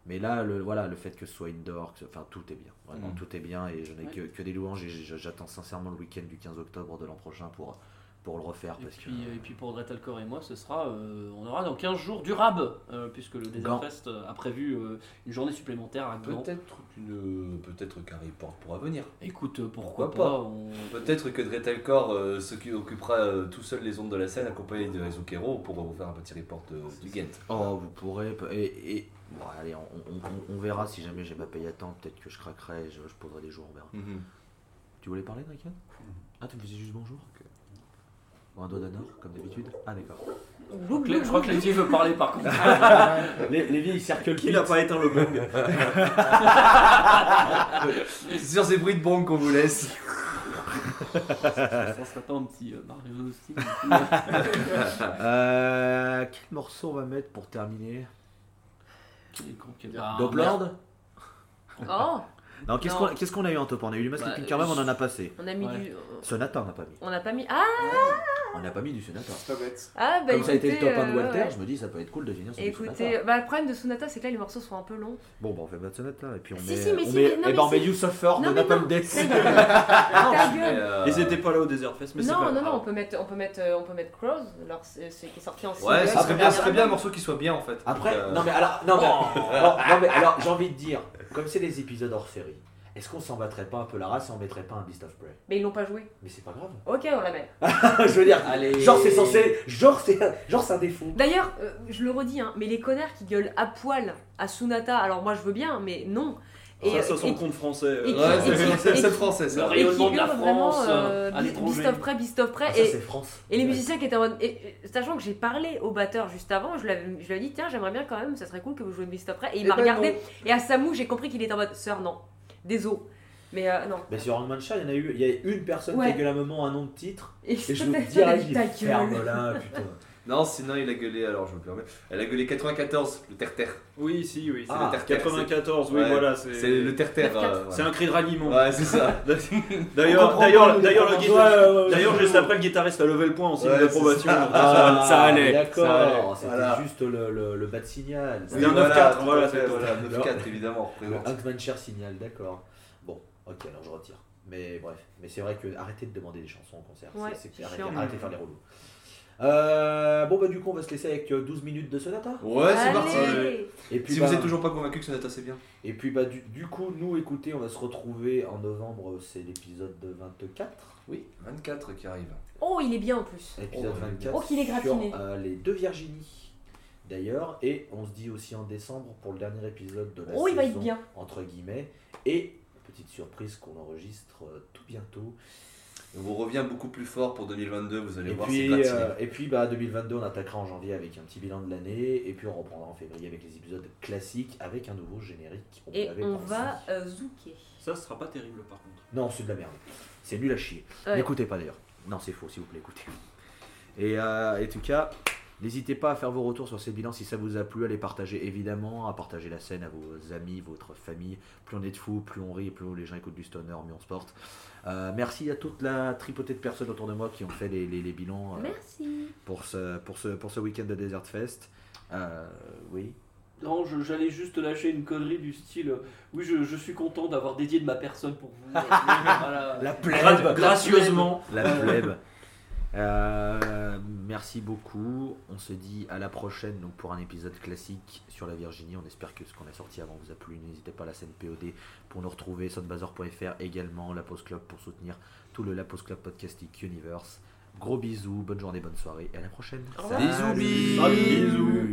Mais là, le, voilà, le fait que ce soit indoor, que enfin tout est bien. Vraiment, Mm. tout est bien et je n'ai Ouais. que, que des louanges et j'attends sincèrement le week-end du 15 octobre de l'an prochain pour, pour le refaire. Et Parce puis, que, et puis pour Dretalcore et moi, ce sera, euh, on aura dans 15 jours du rab, euh, puisque le. Desert Fest euh, a prévu euh, une journée supplémentaire à. Peut-être qu'une, peut-être qu'un report pourra venir. Écoute, pourquoi, Pourquoi pas, pas on- Peut-être que Dretelcore euh, s'occupera euh, tout seul les ondes de la scène, accompagné de Izukero pour vous faire un petit report du Ghent. Oh, vous pourrez. Et, et- bon, allez, on, on- on- on verra si jamais j'ai pas payé à temps. Peut-être que je craquerai, je, je poserai des jours, on verra. Tu voulais parler, Draken? Ah, tu me disais juste bonjour? Bon, un doigt d'honneur, comme d'habitude. Ah, d'accord. Je crois que Lévi veut parler par contre. (laughs) les, les vieilles cercles Qui n'a pas éteint le bong C'est (laughs) sur ces bruits de bombe qu'on vous laisse. Ça serait pas un petit euh, Mario Style (laughs) Euh, quel morceau on va mettre pour terminer? Ah, Dopland Oh Non, qu'est-ce qu'on qu'est-ce qu'on a eu en top On a eu du Mask Bah, Caravan, on en a passé. On a mis Ouais. du. Sonata, on n'a pas mis. On n'a pas mis. Ah On n'a pas mis du Sonata. C'est pas bête. Ah bah Comme ça a été le écoutez, top 1 de euh, Walter, ouais. je me dis ça peut être cool de finir sur du Écoutez, Sonata. bah, le problème de Sonata, c'est que là, les morceaux sont un peu longs. Bon, bah on fait pas de Sonata et puis on Si, met. si, mais on si, met, mais- non, eh ben on met si. You Suffer de Napalm non, Death. Ils étaient pas là au Desert Fest, mais c'est non, pas non, grave. non, on peut mettre, euh, on peut mettre Crows, alors c'est c'est- qui est sorti en. Ouais, ça serait bien, un morceau qui soit bien en fait. Après, euh, non mais alors, non mais, alors, non, mais alors j'ai envie de dire, comme c'est des épisodes hors série, est-ce qu'on s'en battrait pas un peu la race et on mettrait pas un Beast of Prey? Mais ils l'ont pas joué. Mais c'est pas grave. Ok, on la met. (laughs) je veux dire, Allez. genre c'est censé, genre c'est, genre c'est un défaut. D'ailleurs, euh, je le redis, hein, mais les connards qui gueulent à poil à Sunata, alors moi je veux bien, mais non. Ça, ça et- sent le compte français. euh, et c'est- et et français Le ça. et qui rayonnement de la France. Beast of Prey, Beast of. Ah, ça et, c'est France. et les Ouais. musiciens qui étaient en mode. et- et- sachant que j'ai parlé au batteur juste avant, je, lui ai dit tiens, j'aimerais bien quand même, ça serait cool que vous jouiez Beast of. Et il m'a ben regardé. non. Et à Samu, j'ai compris qu'il était en mode sœur, non. Désolé. Mais euh, non. Mais sur Hangman Shah, il y en a eu, il y a une personne Ouais. qui a gueulé à un moment un nom de titre, Et, et je vous ta ferme gueule. là, putain. Non, sinon il a gueulé, alors je me permets, elle a gueulé 94, le terre-terre. Oui, si, oui. Ah, c'est 94, oui, Ouais, voilà. C'est C'est le terre-terre. 94. euh, c'est un cri de ralliement. Ouais, c'est ça. (laughs) D'ailleurs, d'ailleurs, d'ailleurs, le guitariste- d'ailleurs, juste après, le guitariste a levé le point en signe Ouais, d'approbation. c'est ça. donc ça, ça allait. ça allait. D'accord, c'était Voilà. juste le, le, le bas de signal. C'était un 9-4, voilà, c'est c'est voilà, tout. 9-4 évidemment. Le représente. Signal, d'accord. Bon, ok, alors je retire. Mais bref, mais c'est vrai que arrêtez de demander des chansons en concert. C'est- c'est- c'est arrêtez, chiant. arrêtez de faire les relous. Euh, bon bah du coup on va se laisser avec euh, 12 minutes de Sonata. Ouais, c'est parti. Allez. Et puis, Si bah, vous êtes toujours pas convaincu que Sonata c'est bien. et puis bah du, du coup nous écoutez on va se retrouver en novembre c'est l'épisode de 24. Oui, 24 qui arrive. Oh, il est bien en plus. Épisode Oh, 24 Oh, qu'il est gratiné. sur euh, les deux Virginie d'ailleurs et on se dit aussi en décembre pour le dernier épisode de la Oh, il va être saison, bien. entre guillemets et petite surprise qu'on enregistre euh, tout bientôt vous revient beaucoup plus fort pour 2022, vous allez Et voir, puis, euh, et puis bah, 2022, on attaquera en janvier avec un petit bilan de l'année. Et puis on reprendra en février avec les épisodes classiques avec un nouveau générique. Et on va euh, zouker. Ça, ce sera pas terrible par contre. Non, c'est de la merde. C'est nul à chier. Ouais. N'écoutez pas d'ailleurs. Non, c'est faux, s'il vous plaît, écoutez. Et euh, en tout cas, n'hésitez pas à faire vos retours sur ces bilans si ça vous a plu, à les partager évidemment, à partager la scène à vos amis, votre famille. Plus on est de fous, plus on rit, plus les gens écoutent du stoner, mieux on se porte. Euh, merci à toute la tripotée de personnes autour de moi qui ont fait les, les- les bilans. euh, Merci. pour ce, pour ce, pour ce week-end de Desert Fest. Euh, oui. Non, j'allais juste lâcher une connerie du style Oui, je, je suis content d'avoir dédié de ma personne pour vous. (laughs) Voilà. La Gra- gracieusement. La plèbe. Euh, merci beaucoup. On se dit à la prochaine donc pour un épisode classique sur la Virginie. On espère que ce qu'on a sorti avant vous a plu. N'hésitez pas à la scène POD pour nous retrouver. Sonbazor.fr également. La Pause Club pour soutenir tout le La Pause Club Podcastic Universe. Gros bisous, bonne journée, bonne soirée et à la prochaine. Bisous, bisous.